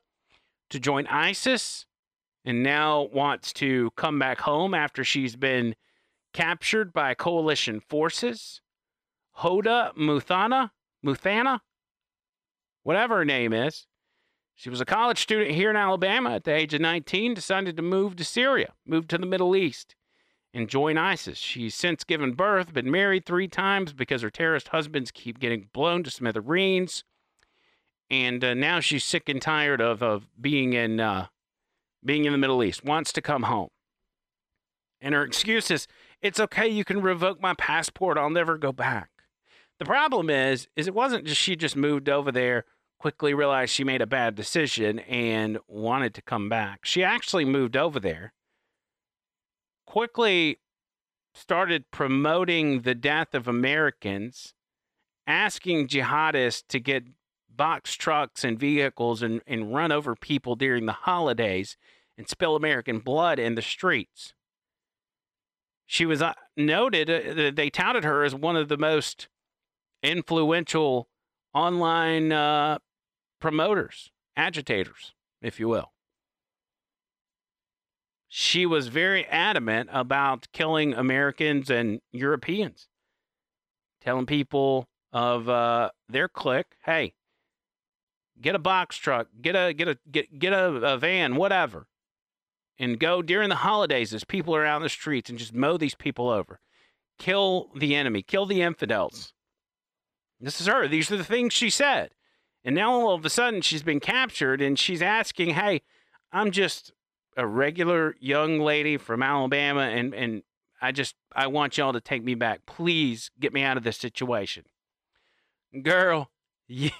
to join ISIS and now wants to come back home after she's been captured by coalition forces. Hoda Muthana, Muthana, whatever her name is. She was a college student here in Alabama at the age of 19, decided to move to Syria, move to the Middle East, and join ISIS. She's since given birth, been married three times because her terrorist husbands keep getting blown to smithereens. And uh, now she's sick and tired of, of being in uh, being in the Middle East, wants to come home. And her excuse is, it's okay, you can revoke my passport, I'll never go back. The problem is, is it wasn't just she just moved over there, quickly realized she made a bad decision and wanted to come back. She actually moved over there, quickly started promoting the death of Americans, asking jihadists to get box trucks and vehicles and, and run over people during the holidays and spill American blood in the streets. She was uh, noted, uh, they touted her as one of the most influential online uh, promoters, agitators, if you will. She was very adamant about killing Americans and Europeans, telling people of uh, their clique, hey, get a box truck, get a get a get get a, a van, whatever, and go during the holidays as people are out in the streets and just mow these people over, kill the enemy, kill the infidels. This is her. These are the things she said, and now all of a sudden she's been captured and she's asking, "Hey, I'm just a regular young lady from Alabama, and and I just I want y'all to take me back. Please get me out of this situation." Girl, you,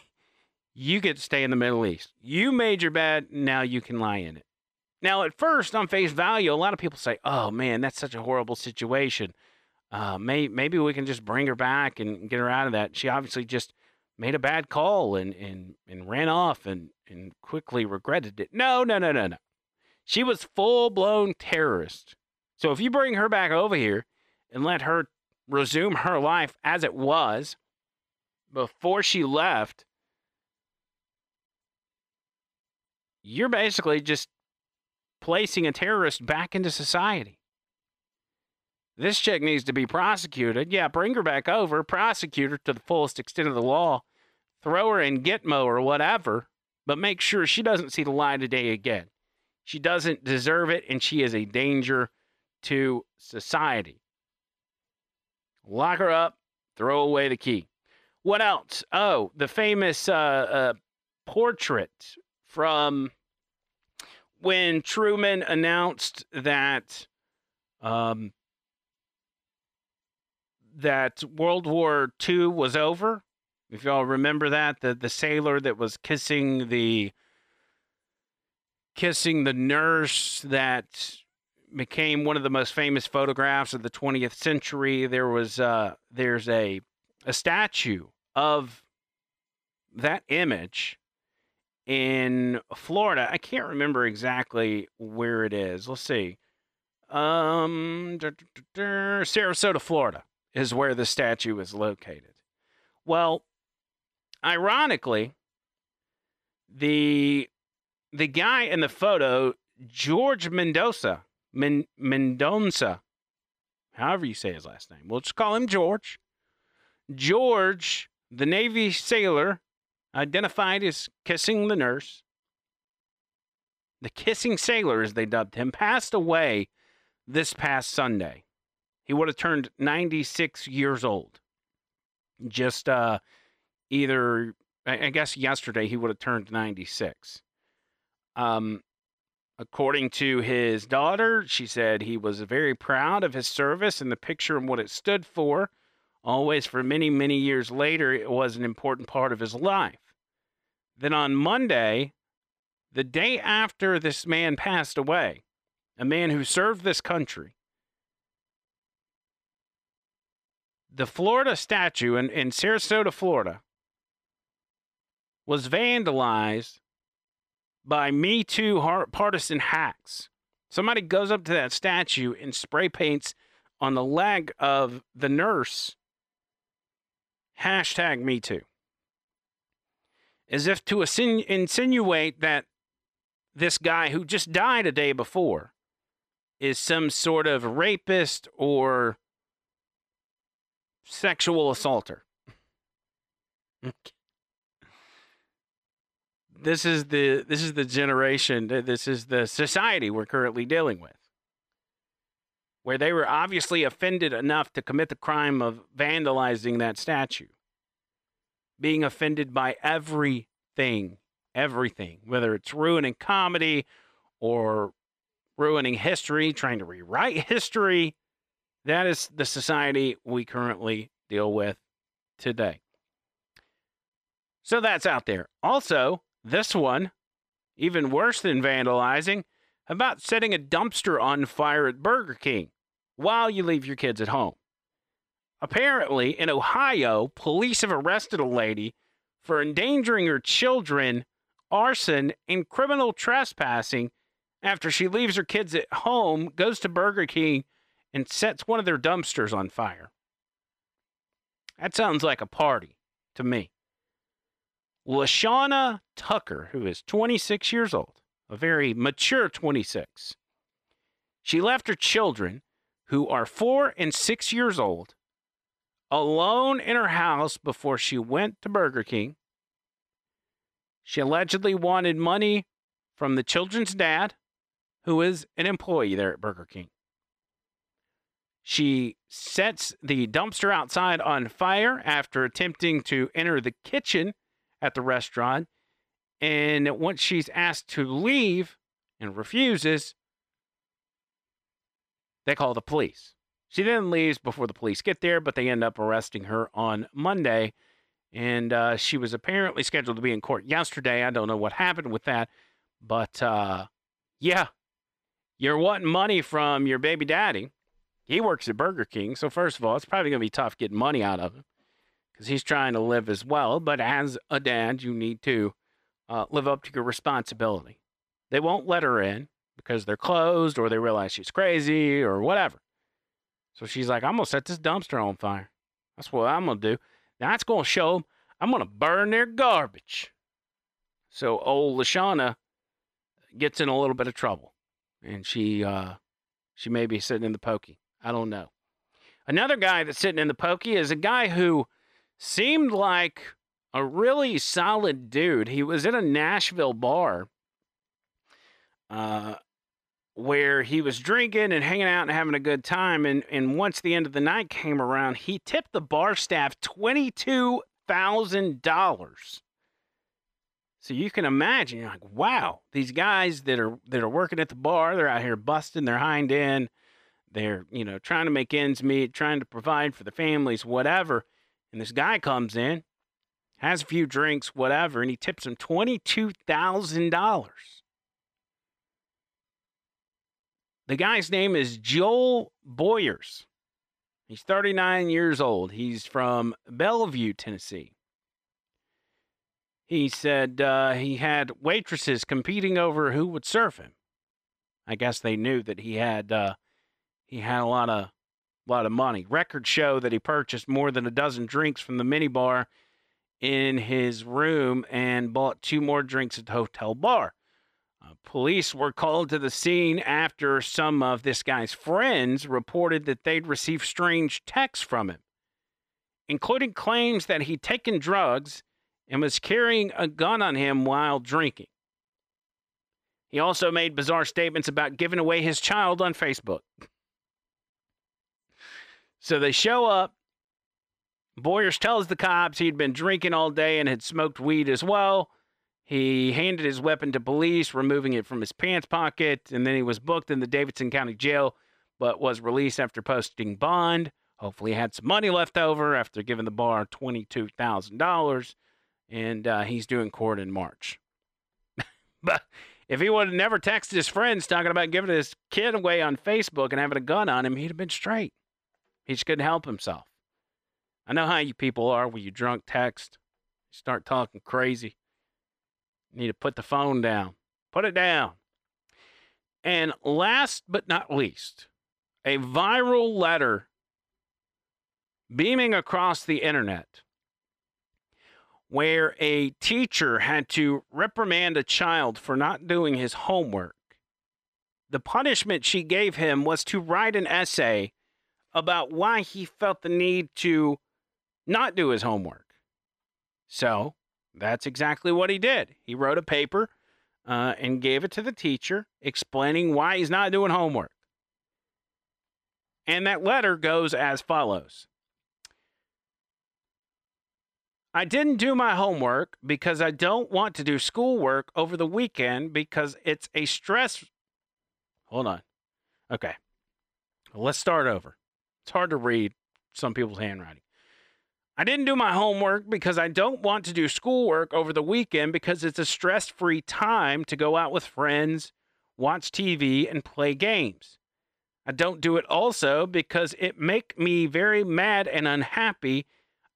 you get to stay in the Middle East. You made your bed, now you can lie in it. Now, at first, on face value, a lot of people say, "Oh man, that's such a horrible situation. Uh, may, maybe we can just bring her back and get her out of that." She obviously just made a bad call and and and ran off and and quickly regretted it. No, no, no, no, no. She was full blown terrorist. So if you bring her back over here and let her resume her life as it was before she left, you're basically just placing a terrorist back into society. This chick needs to be prosecuted. Yeah, bring her back over, prosecute her to the fullest extent of the law, throw her in Gitmo or whatever, but make sure she doesn't see the light of day again. She doesn't deserve it, and she is a danger to society. Lock her up, throw away the key. What else? Oh, the famous uh, uh, portrait from when Truman announced that um, that World War II was over. If y'all remember that, the the sailor that was kissing the kissing the nurse that became one of the most famous photographs of the 20th century. There was uh, there's a a statue of that image in Florida. I can't remember exactly where it is. Let's see. Um, Sarasota, Florida is where the statue is located. Well, ironically, the the guy in the photo, George Mendoza, Men, Mendonsa, however you say his last name, we'll just call him George. George, the Navy sailor, identified as kissing the nurse, the kissing sailor, as they dubbed him, passed away this past Sunday. He would have turned 96 years old. Just uh, either, I guess yesterday, he would have turned 96. Um, according to his daughter, she said he was very proud of his service and the picture and what it stood for. Always, for many, many years later, it was an important part of his life. Then on Monday, the day after this man passed away, a man who served this country, the Florida statue in, in Sarasota, Florida, was vandalized by Me Too partisan hacks. Somebody goes up to that statue and spray paints on the leg of the nurse hashtag Me Too. As if to insinuate that this guy who just died a day before is some sort of rapist or sexual assaulter. this is the this is the generation this is the society we're currently dealing with where they were obviously offended enough to commit the crime of vandalizing that statue being offended by everything everything whether it's ruining comedy or ruining history trying to rewrite history that is the society we currently deal with today so that's out there also this one, even worse than vandalizing, about setting a dumpster on fire at Burger King while you leave your kids at home. Apparently, in Ohio, police have arrested a lady for endangering her children, arson, and criminal trespassing after she leaves her kids at home, goes to Burger King, and sets one of their dumpsters on fire. That sounds like a party to me. Lashana Tucker, who is 26 years old, a very mature 26. She left her children, who are four and six years old, alone in her house before she went to Burger King. She allegedly wanted money from the children's dad, who is an employee there at Burger King. She sets the dumpster outside on fire after attempting to enter the kitchen at the restaurant. And once she's asked to leave and refuses, they call the police. She then leaves before the police get there, but they end up arresting her on Monday. And uh, she was apparently scheduled to be in court yesterday. I don't know what happened with that. But uh, yeah, you're wanting money from your baby daddy. He works at Burger King. So, first of all, it's probably going to be tough getting money out of him because he's trying to live as well. But as a dad, you need to uh, live up to your responsibility. They won't let her in because they're closed or they realize she's crazy or whatever. So she's like, I'm to set this dumpster on fire. That's what I'm to do. That's to show them I'm to burn their garbage. So old Lashana gets in a little bit of trouble and she uh, she may be sitting in the pokey. I don't know. Another guy that's sitting in the pokey is a guy who seemed like a really solid dude. He was in a Nashville bar uh, where he was drinking and hanging out and having a good time. And, and once the end of the night came around, he tipped the bar staff $22,000. So you can imagine, you're like, wow, these guys that are that are working at the bar, they're out here busting their hind end. They're, you know, trying to make ends meet, trying to provide for the families, whatever. And this guy comes in, has a few drinks, whatever, and he tips him $22,000. The guy's name is Joel Boyers. He's 39 years old. He's from Bellevue, Tennessee. He said uh, he had waitresses competing over who would serve him. I guess they knew that he had uh, he had a lot of a lot of money. Records show that he purchased more than a dozen drinks from the minibar in his room and bought two more drinks at the hotel bar. Uh, police were called to the scene after some of this guy's friends reported that they'd received strange texts from him, including claims that he'd taken drugs and was carrying a gun on him while drinking. He also made bizarre statements about giving away his child on Facebook. So they show up. Boyers tells the cops he'd been drinking all day and had smoked weed as well. He handed his weapon to police, removing it from his pants pocket, and then he was booked in the Davidson County Jail, but was released after posting bond. Hopefully, had some money left over after giving the bar $22,000, and uh, he's doing court in March. but if he would have never texted his friends talking about giving his kid away on Facebook and having a gun on him, he'd have been straight. He just couldn't help himself. I know how you people are when you drunk text, you start talking crazy. Need to put the phone down. Put it down. And last but not least, a viral letter beaming across the internet where a teacher had to reprimand a child for not doing his homework. The punishment she gave him was to write an essay about why he felt the need to not do his homework. So that's exactly what he did. He wrote a paper uh, and gave it to the teacher explaining why he's not doing homework. And that letter goes as follows I didn't do my homework because I don't want to do schoolwork over the weekend because it's a stress. Hold on. Okay. Let's start over. It's hard to read some people's handwriting. I didn't do my homework because I don't want to do schoolwork over the weekend because it's a stress free time to go out with friends, watch TV, and play games. I don't do it also because it make me very mad and unhappy.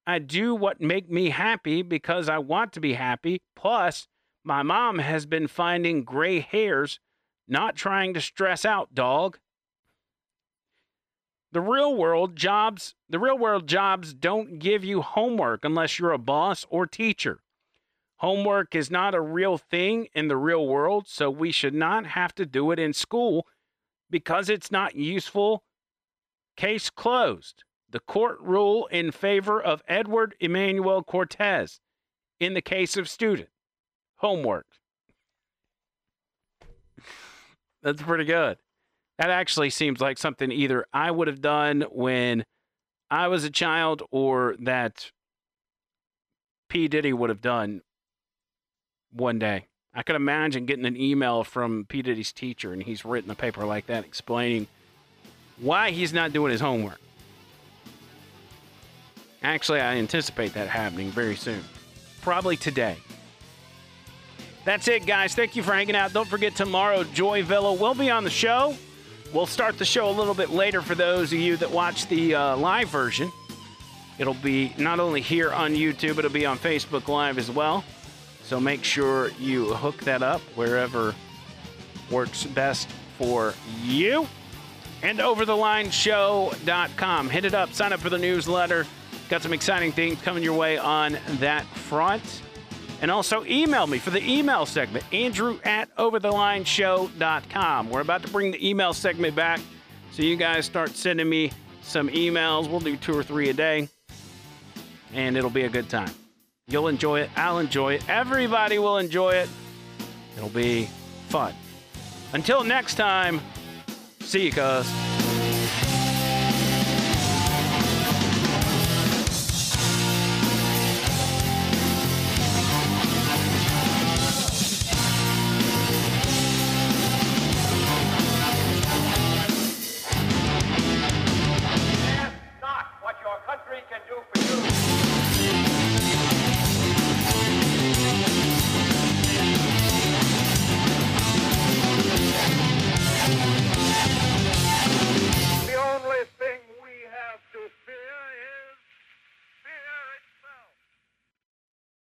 I do what make me happy because I want to be happy. Plus, my mom has been finding gray hairs, not trying to stress out, dog. The real world jobs, the real world jobs don't give you homework unless you're a boss or teacher. Homework is not a real thing in the real world, so we should not have to do it in school because it's not useful. Case closed. The court rule in favor of Edward Emmanuel Cortez in the case of student. Homework. That's pretty good. That actually seems like something either I would have done when I was a child or that P. Diddy would have done one day. I could imagine getting an email from P. Diddy's teacher and he's written a paper like that explaining why he's not doing his homework. Actually, I anticipate that happening very soon. Probably today. That's it, guys. Thank you for hanging out. Don't forget, tomorrow, Joy Villa will be on the show. We'll start the show a little bit later for those of you that watch the uh, live version. It'll be not only here on YouTube, it'll be on Facebook Live as well. So make sure you hook that up wherever works best for you. And overthelineshow.com. Hit it up, sign up for the newsletter. Got some exciting things coming your way on that front. And also email me for the email segment, Andrew at overthelineshow.com. We're about to bring the email segment back. So you guys start sending me some emails. We'll do two or three a day. And it'll be a good time. You'll enjoy it. I'll enjoy it. Everybody will enjoy it. It'll be fun. Until next time, see you, cuz.